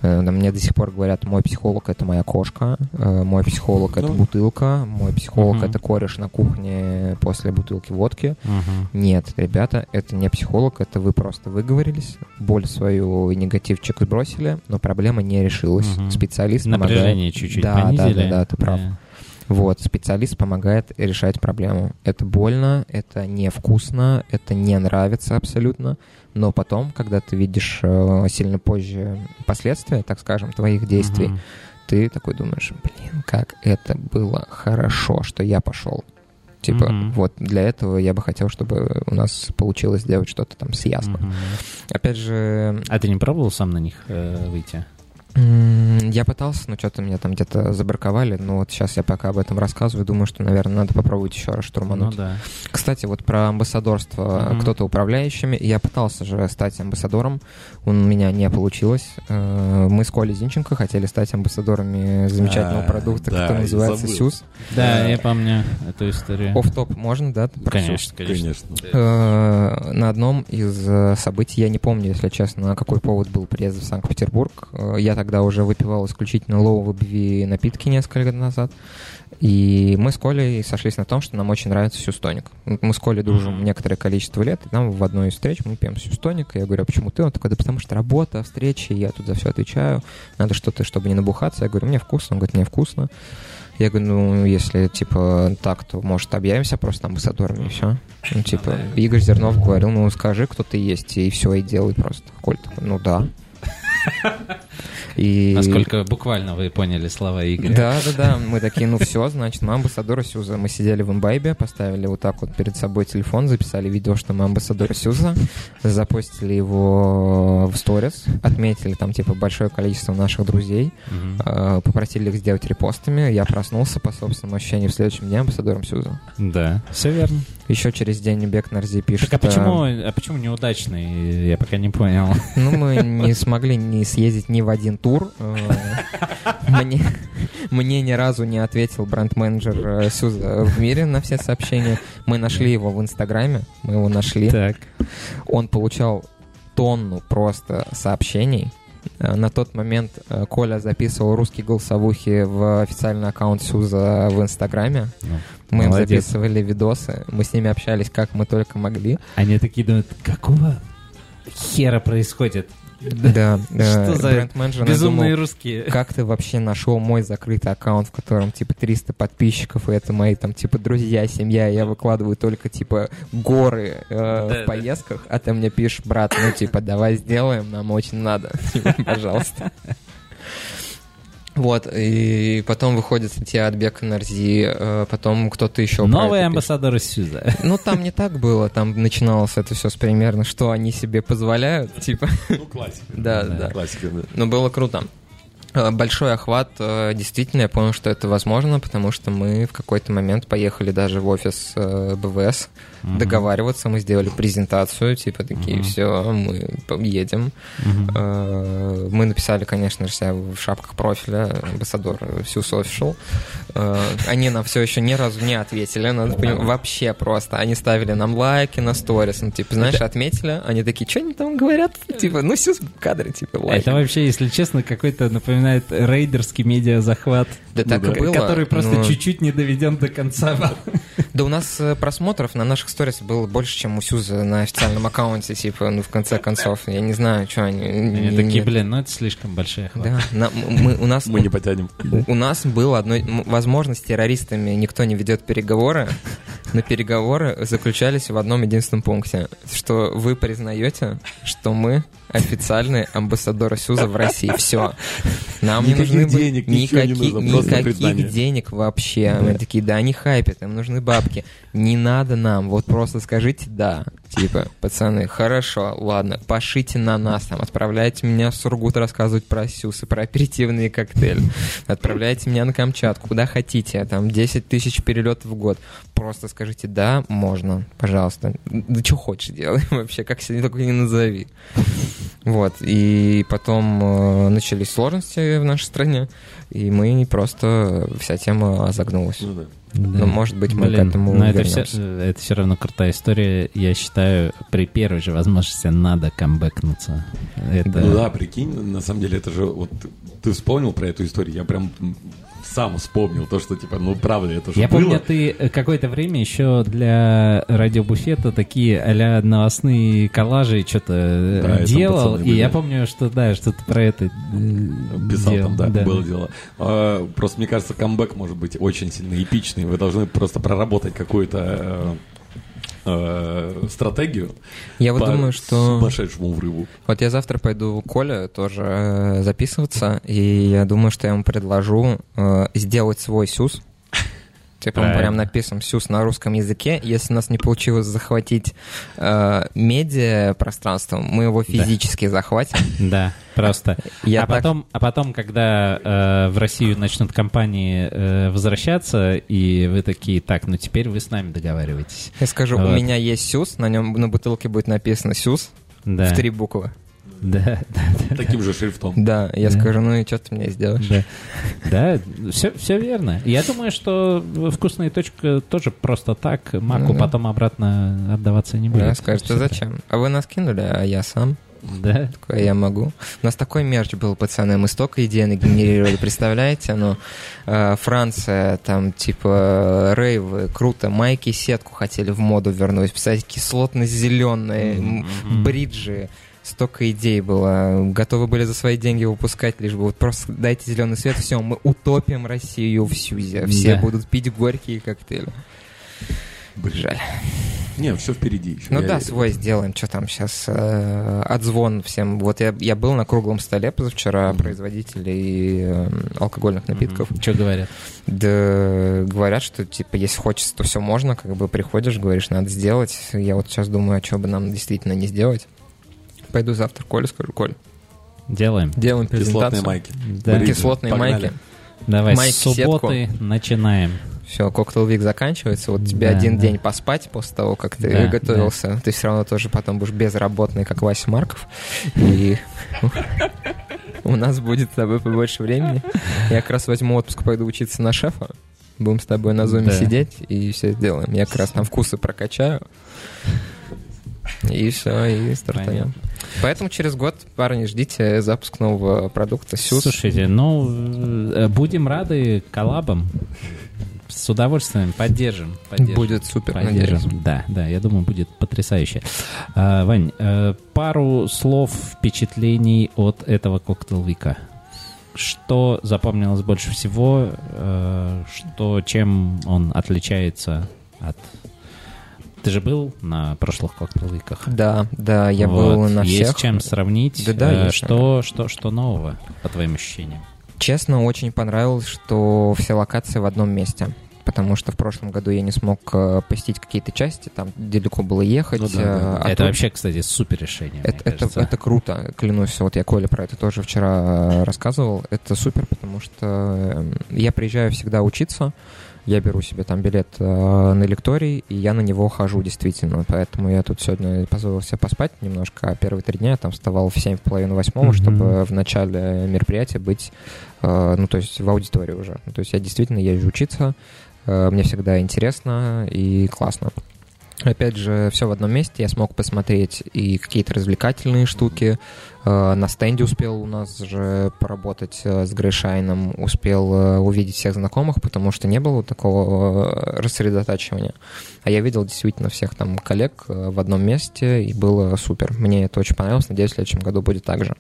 Э, Мне до сих пор говорят, мой психолог — это моя кошка, э, мой психолог — это Ну. бутылка, мой психолог Мгм. — это кореш на кухне после бутылки водки. Мгм. Нет, ребята, это не психолог, это вы просто выговорились, боль свою и негативчик сбросили, но проблема не решилась. Мгм. Специалист Напряжение помогает. чуть-чуть да, понизили. Да, да, да, ты прав. Да. Вот, специалист помогает решать проблему. Это больно, это невкусно, это не нравится абсолютно, но потом, когда ты видишь э, сильно позже последствия, так скажем, твоих действий, Мгм. ты такой думаешь, блин, как это было хорошо, что я пошел. Типа, Мгм. вот для этого я бы хотел, чтобы у нас получилось сделать что-то там с ясным. Мгм. Опять же, А ты не пробовал сам на них э, выйти? Я пытался, но что-то меня там где-то забраковали, но вот сейчас я пока об этом рассказываю, думаю, что, наверное, надо попробовать еще раз Ну штурмануть. да. Кстати, вот про амбассадорство. Мгм. Кто-то управляющими. Я пытался же стать амбассадором. У меня не получилось. Э, Мы с Колей Зинченко хотели стать амбассадорами замечательного А, продукта, да, который называется забыл. Suze. Да, Да. я помню эту историю. Офтоп можно, да? про Конечно, конечно. Конечно. Э, На одном из э, событий, я не помню, если честно, на какой повод был приезд в Санкт-Петербург. Э, Я тогда уже выпивал исключительно low ABV напитки несколько лет назад. И мы с Колей сошлись на том, что нам очень нравится сюстоник. Мы с Колей дружим Мгм. некоторое количество лет, и нам в одной из встреч мы пьем сюстоник. И я говорю, а почему ты? Он такой, да потому что работа, встречи, я тут за все отвечаю. Надо что-то, чтобы не набухаться. Я говорю, мне вкусно. Он говорит, мне вкусно. Я говорю, ну, если, типа, так, то, может, объявимся просто амбассадорами, и все. Ну, типа, Игорь Зернов говорил, ну, скажи, кто ты есть, и все, и делай просто. Коль такой, ну, да. И... Насколько буквально вы поняли слова Игоря. Да, да, да. Мы такие, ну все, значит, мы амбассадоры Сюза. Мы сидели в имбайбе, поставили вот так вот перед собой телефон, записали видео, что мы амбассадоры Сюза, запостили его в сторис, отметили там, типа, большое количество наших друзей, э, попросили их сделать репостами. Я проснулся по собственному ощущению в следующем дне амбассадором Сюза. Да, все верно. Еще через день Бек Нарзи пишет... Так а э, почему, а почему неудачный? Я пока не понял. Ну, мы не смогли не съездить ни в один тур. Э, Мне, мне ни разу не ответил бренд-менеджер э, Сюза в мире на все сообщения. Мы нашли его в Инстаграме, мы его нашли. Так. Он получал тонну просто сообщений. Э, На тот момент э, Коля записывал русские голосовухи в официальный аккаунт Сюза в Инстаграме. Ну, Мы им молодец. записывали видосы, мы с ними общались как мы только могли. Они такие думают, какого хера происходит? Да, Что за бренд-менеджер Безумные русские. как ты вообще нашел мой закрытый аккаунт, в котором, типа, 300 подписчиков, и это мои, там, типа, друзья, семья, я выкладываю только, типа, горы э, Да, в поездках, а ты мне пишешь, брат, ну, типа, давай сделаем, нам очень надо, Типа, пожалуйста. Вот, и потом выходит статья от Бека Нарзи, э, потом кто-то еще... Новые амбассадоры Сюза. Ну, там не так было, там начиналось это все с примерно, что они себе позволяют, типа, Ну, классика. да, Да. да. Классика, да. Но было круто. Э, Большой охват, э, действительно, я понял, что это возможно, потому что мы в какой-то момент поехали даже в офис э, БВС Мгм. договариваться, мы сделали презентацию, типа такие, Мгм. все, мы едем. Э, Мы написали, конечно же, себя в шапках профиля, амбассадор всю. Э, Они нам все еще ни разу не ответили, надо понимать, вообще просто. Они ставили нам лайки на сторис, ну, типа, знаешь, отметили, они такие, что они там говорят? Типа, ну, все кадры, типа, лайки. Это вообще, если честно, какой-то напоминает рейдерский медиазахват, Да так да. и было. который просто но- чуть-чуть не доведен до конца. Да у нас э, просмотров на наших сторис было больше, чем у Сюза на официальном аккаунте, типа, ну, в конце концов. Я не знаю, что они... Они такие, блин, ну это слишком большой охват. Да, на- мы, у нас... Мы не потянем. У нас было одно... Возможно, с террористами никто не ведет переговоры, но переговоры заключались в одном единственном пункте, что вы признаете, что мы официальные амбассадоры Сюза в России. Все. Нам не Никаких нужны денег, не никаких, нужно, денег вообще. Мы такие, да, они хайпят, им нужны бабки. Не надо нам, вот просто скажите да. Типа, пацаны, хорошо, ладно, пошите на нас, там, отправляйте меня в Сургут рассказывать про сюсы, про аперитивные коктейли, отправляйте меня на Камчатку, куда хотите, там, 10 тысяч перелетов в год. Просто скажите да, можно, пожалуйста. Да что хочешь делай вообще, как себе только не назови. Вот, и потом э, начались сложности в нашей стране, и мы просто, вся тема загнулась. Ну да. Да. Ну, может быть, мы Блин, к этому но это все, это все равно крутая история. Я считаю, при первой же возможности надо камбэкнуться. Это... Ну да, прикинь, на самом деле это же вот ты- вспомнил про эту историю, я прям сам вспомнил то, что типа, ну правда, это же Я было. помню, ты э, какое-то время еще для радиобуфета такие а новостные коллажи что-то Да, и там делал. И я помню, что да, что ты про это э, Писал делал. там, да, было дело. А, просто мне кажется, камбэк может быть очень сильно эпичный. Вы должны просто проработать какую-то э, стратегию Я вот думаю, что... сумасшедшему врыву. Вот я завтра пойду к Коле тоже э, записываться, и я думаю, что я ему предложу э, сделать свой СЮС. Типа мы Правильно. прям напишем СЮС на русском языке. Если у нас не получилось захватить э, медиа пространство, мы его физически захватим. Да, просто. Я а, так- потом, а потом, когда э, в Россию начнут компании э, возвращаться, и вы такие, так, ну теперь вы с нами договариваетесь. Я скажу, Вот. у меня есть СЮС, на нем на бутылке будет написано СЮС Да, в три буквы. Да, да, Таким же шрифтом. Да, я скажу, ну и что ты мне сделаешь? да. Все, все верно. Я думаю, что вкусная точка тоже просто так маку Ну потом обратно отдаваться не будет. Да, скажет, а зачем? А вы нас кинули, а я сам. Да. Такое я могу. У нас такой мерч был, пацаны, мы столько идей нагенерировали, представляете? Ну, э, Франция, там, типа, рейвы, круто, майки сетку хотели в моду вернуть, представляете, кислотно-зеленые, Мгм. бриджи, столько идей было, готовы были за свои деньги выпускать, лишь бы вот просто дайте зеленый свет, все, мы утопим Россию в Сюзе, все Да. будут пить горькие коктейли. Жаль. Не, все впереди еще. Ну Я да, верю. свой сделаем. Что там сейчас? отзвон всем. Вот я, я был на круглом столе позавчера производителей э, алкогольных напитков. Что говорят? Да говорят, что типа если хочется, то все можно. Как бы приходишь, говоришь, надо сделать. Я вот сейчас думаю, а что бы нам действительно не сделать. Пойду завтра Коле скажу, Коль, Делаем. делаем Кислотные презентацию. майки. Да. Кислотные Погнали. майки. Давай, Майк, с субботы начинаем. Все, коктейл вик заканчивается. Вот тебе Да, один да. день поспать после того, как ты Да, готовился. Ты все равно тоже потом будешь безработный, как Вася Марков. И у нас будет с тобой побольше времени. Я как раз возьму отпуск, пойду учиться на шефа. Будем с тобой на зуме Да. сидеть и все сделаем. Я как раз там вкусы прокачаю. И все, и стартанем. Поэтому через год, парни, ждите запуск нового продукта Сюз. Слушайте, ну, э, будем рады коллабам. С удовольствием поддержим. поддержим. Будет супер, Поддержим. надеюсь. Да, да, я думаю, будет потрясающе. А, Вань, э, пару слов, впечатлений от этого cocktail week а. Что запомнилось больше всего? э, Что, чем он отличается от... Ты же был на прошлых cocktail week ах? Да, да, я Вот. был на Есть всех. чем сравнить? Да, да, Э, есть, что, что, что нового, по твоим ощущениям? Честно, очень понравилось, что все локации в одном месте. Потому что в прошлом году я не смог э, посетить какие-то части, там далеко было ехать. Ну да, да. э, а это тут- вообще, кстати, супер решение. это, это, это круто, клянусь. Вот я Коле про это тоже вчера рассказывал. Это супер, потому что я приезжаю всегда учиться. Я беру себе там билет э, на лекторий, и я на него хожу действительно. Поэтому я тут сегодня позволил себе поспать немножко. А первые три дня я там вставал в семь половиной восьмого, Мгм. чтобы в начале мероприятия быть, э, ну, то есть в аудитории уже. Ну, То есть я действительно езжу учиться. Э, Мне всегда интересно и классно. Опять же, все в одном месте. Я смог посмотреть и какие-то развлекательные штуки. Э, На стенде успел у нас же поработать э, с Грейшайном, успел э, увидеть всех знакомых, потому что не было такого рассредотачивания. А я видел действительно всех там коллег в одном месте, и было супер. Мне это очень понравилось. Надеюсь, в следующем году будет так же.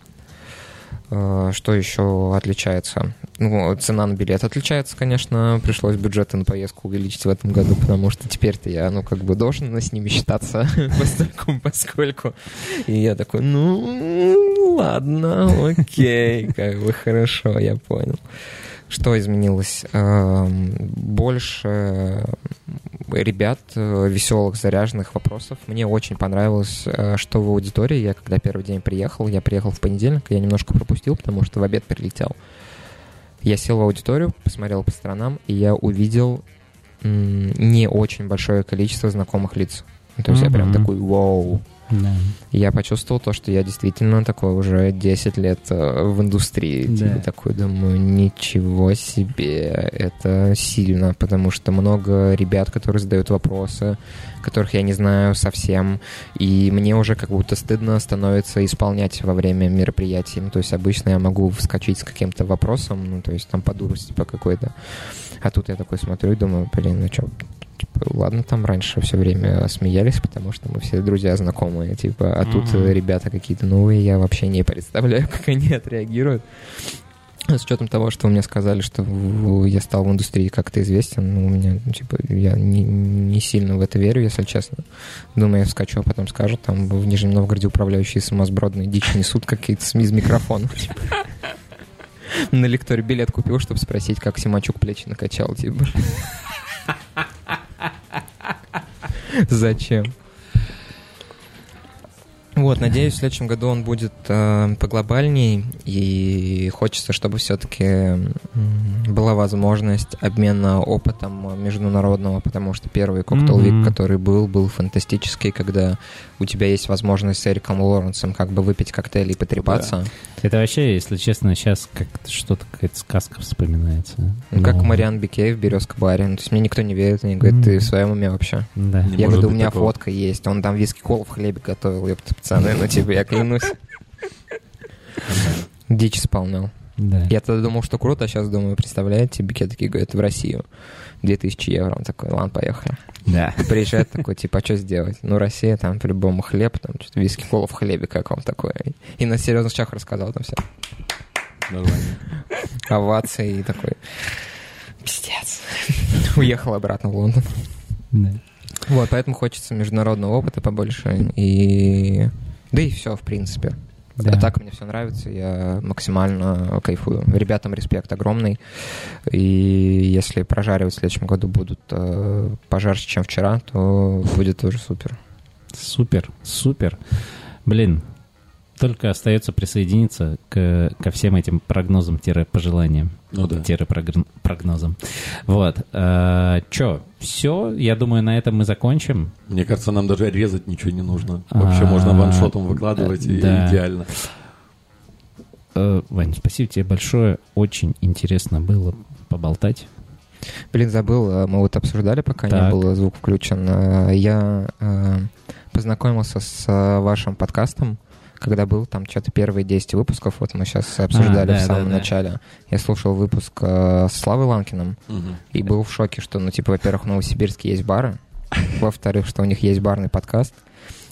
Э, Что еще отличается? Ну, цена на билет отличается, конечно. Пришлось бюджеты на поездку увеличить в этом году, потому что теперь-то я, ну, как бы должен с ними считаться, постольку, поскольку. И я такой, ну, ладно, окей, как бы хорошо, я понял. Что изменилось? Эм, больше ребят, э, веселых, заряженных вопросов. Мне очень понравилось, э, что в аудитории. Я когда первый день приехал, я приехал в понедельник, я немножко пропустил, потому что в обед прилетел. Я сел в аудиторию, посмотрел по сторонам, и я увидел не очень большое количество знакомых лиц. То есть mm-hmm. я прям такой, вау, да. Я почувствовал то, что я действительно такой уже 10 лет э, в индустрии. Да. Типа такой думаю, ничего себе, это сильно, потому что много ребят, которые задают вопросы, которых я не знаю совсем, и мне уже как будто стыдно становится исполнять во время мероприятий. Ну, то есть обычно я могу вскочить с каким-то вопросом, ну, то есть там по дурости по какой-то. А тут я такой смотрю и думаю, блин, ну что, ладно, там раньше все время смеялись, потому что мы все друзья знакомые, типа, а mm-hmm. тут ребята какие-то новые, я вообще не представляю, как они отреагируют. С учетом того, что мне сказали, что я стал в индустрии как-то известен, ну, у меня, ну, типа, я не, не сильно в это верю, если честно. Думаю, я вскочу, а потом скажут, там в Нижнем Новгороде управляющие самосбродные дичь несут какие-то СМИ из микрофона. Типа. На лекторе билет купил, чтобы спросить, как Симачук плечи накачал, типа. Зачем? Вот, надеюсь, в следующем году он будет э, поглобальней, и хочется, чтобы все-таки была возможность обмена опытом международного, потому что первый коктейл вик, mm-hmm. который был, был фантастический, когда у тебя есть возможность с Эриком Лоренсом как бы выпить коктейли и потрепаться. Да. Это вообще, если честно, сейчас как что-то какая-то сказка вспоминается. Ну, как Мариан Бикей в Березка баре. Ну, то есть мне никто не верит, они говорят, ты в своем уме вообще. Да. Не я говорю, у меня такого. фотка есть, он там виски кол в хлебе готовил, ёпта, пацаны, ну тебе, я клянусь. Дичь исполнял. Да. Я тогда думал, что круто, а сейчас думаю, представляете, Бике такие говорят, в Россию. 2000 евро. Он такой, ладно, поехали. Да. Приезжает такой, типа, а что сделать? Ну, Россия, там, по-любому хлеб, там, что-то виски кола в хлебе как вам такое. И на серьезных чах рассказал там все. Нормально. Овации и такой, пиздец. Уехал обратно в Лондон. Да. Вот, поэтому хочется международного опыта побольше. И... Да и все, в принципе. Да. А так мне все нравится, я максимально кайфую. Ребятам респект огромный. И если прожаривать в следующем году будут э, пожарче, чем вчера, то будет тоже супер. Супер, супер. Блин, только остается присоединиться к, ко всем этим прогнозам-пожеланиям. Ну да. Прогнозам. Вот. А, чё, все, я думаю, на этом мы закончим. Мне кажется, нам даже резать ничего не нужно. Вообще а, можно ваншотом выкладывать, и да. идеально. А, Вань, спасибо тебе большое. Очень интересно было поболтать. Блин, забыл, мы вот обсуждали, пока так. не был звук включен. Я познакомился с вашим подкастом когда был там что-то первые 10 выпусков, вот мы сейчас обсуждали а, да, в самом да, начале. Да. Я слушал выпуск э, с Славой Ланкиным угу. и был в шоке, что, ну, типа, во-первых, в Новосибирске есть бары, во-вторых, что у них есть барный подкаст,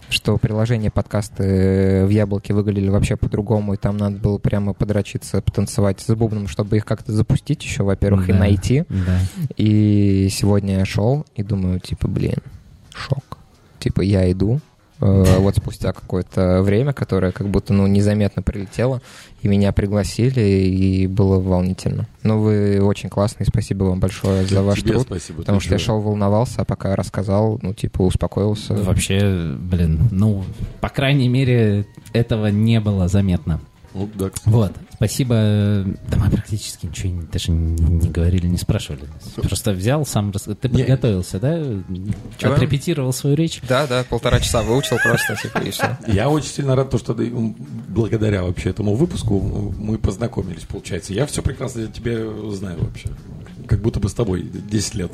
что приложение подкасты в Яблоке выглядели вообще по-другому, и там надо было прямо подрочиться, потанцевать с бубном, чтобы их как-то запустить еще, во-первых, да, и найти. Да. И сегодня я шел и думаю, типа, блин, шок. Типа, я иду, Э, вот спустя какое-то время, которое как будто ну, незаметно прилетело, и меня пригласили, и было волнительно. Ну, вы очень классный, спасибо вам большое за ваш Тебе труд. Спасибо, потому что я шел, волновался, а пока рассказал, ну, типа, успокоился. Вообще, блин, ну, по крайней мере, этого не было заметно. Ну, да, Вот, спасибо. Да мы практически ничего даже не говорили, не спрашивали. Просто взял, сам... Рас... Ты подготовился, да? Чего? Отрепетировал свою речь? Да, да, полтора часа выучил просто, типа, и все. Я очень сильно рад, что благодаря вообще этому выпуску мы познакомились, получается. Я все прекрасно тебе знаю вообще. Как будто бы с тобой 10 лет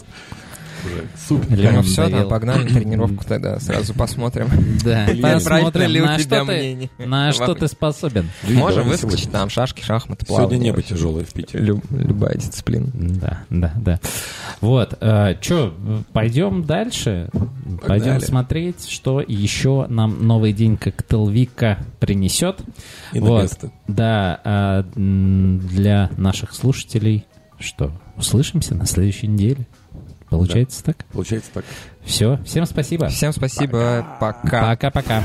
уже. Или ну все, да, погнали тренировку тогда, сразу посмотрим. Да, посмотрим, на что, ты, на что ты способен. Можем выскочить там шашки, шахматы, плавание. Сегодня небо тяжелое в Питере. Любая дисциплина. Да, да, да. Вот, э, что, пойдем дальше? Пойдем смотреть, что еще нам новый день коктейльвика принесет. И вот, да, а, для наших слушателей что, услышимся на следующей неделе. Получается да. так? Получается так. Все. Всем спасибо. Всем спасибо. Пока. Пока-пока.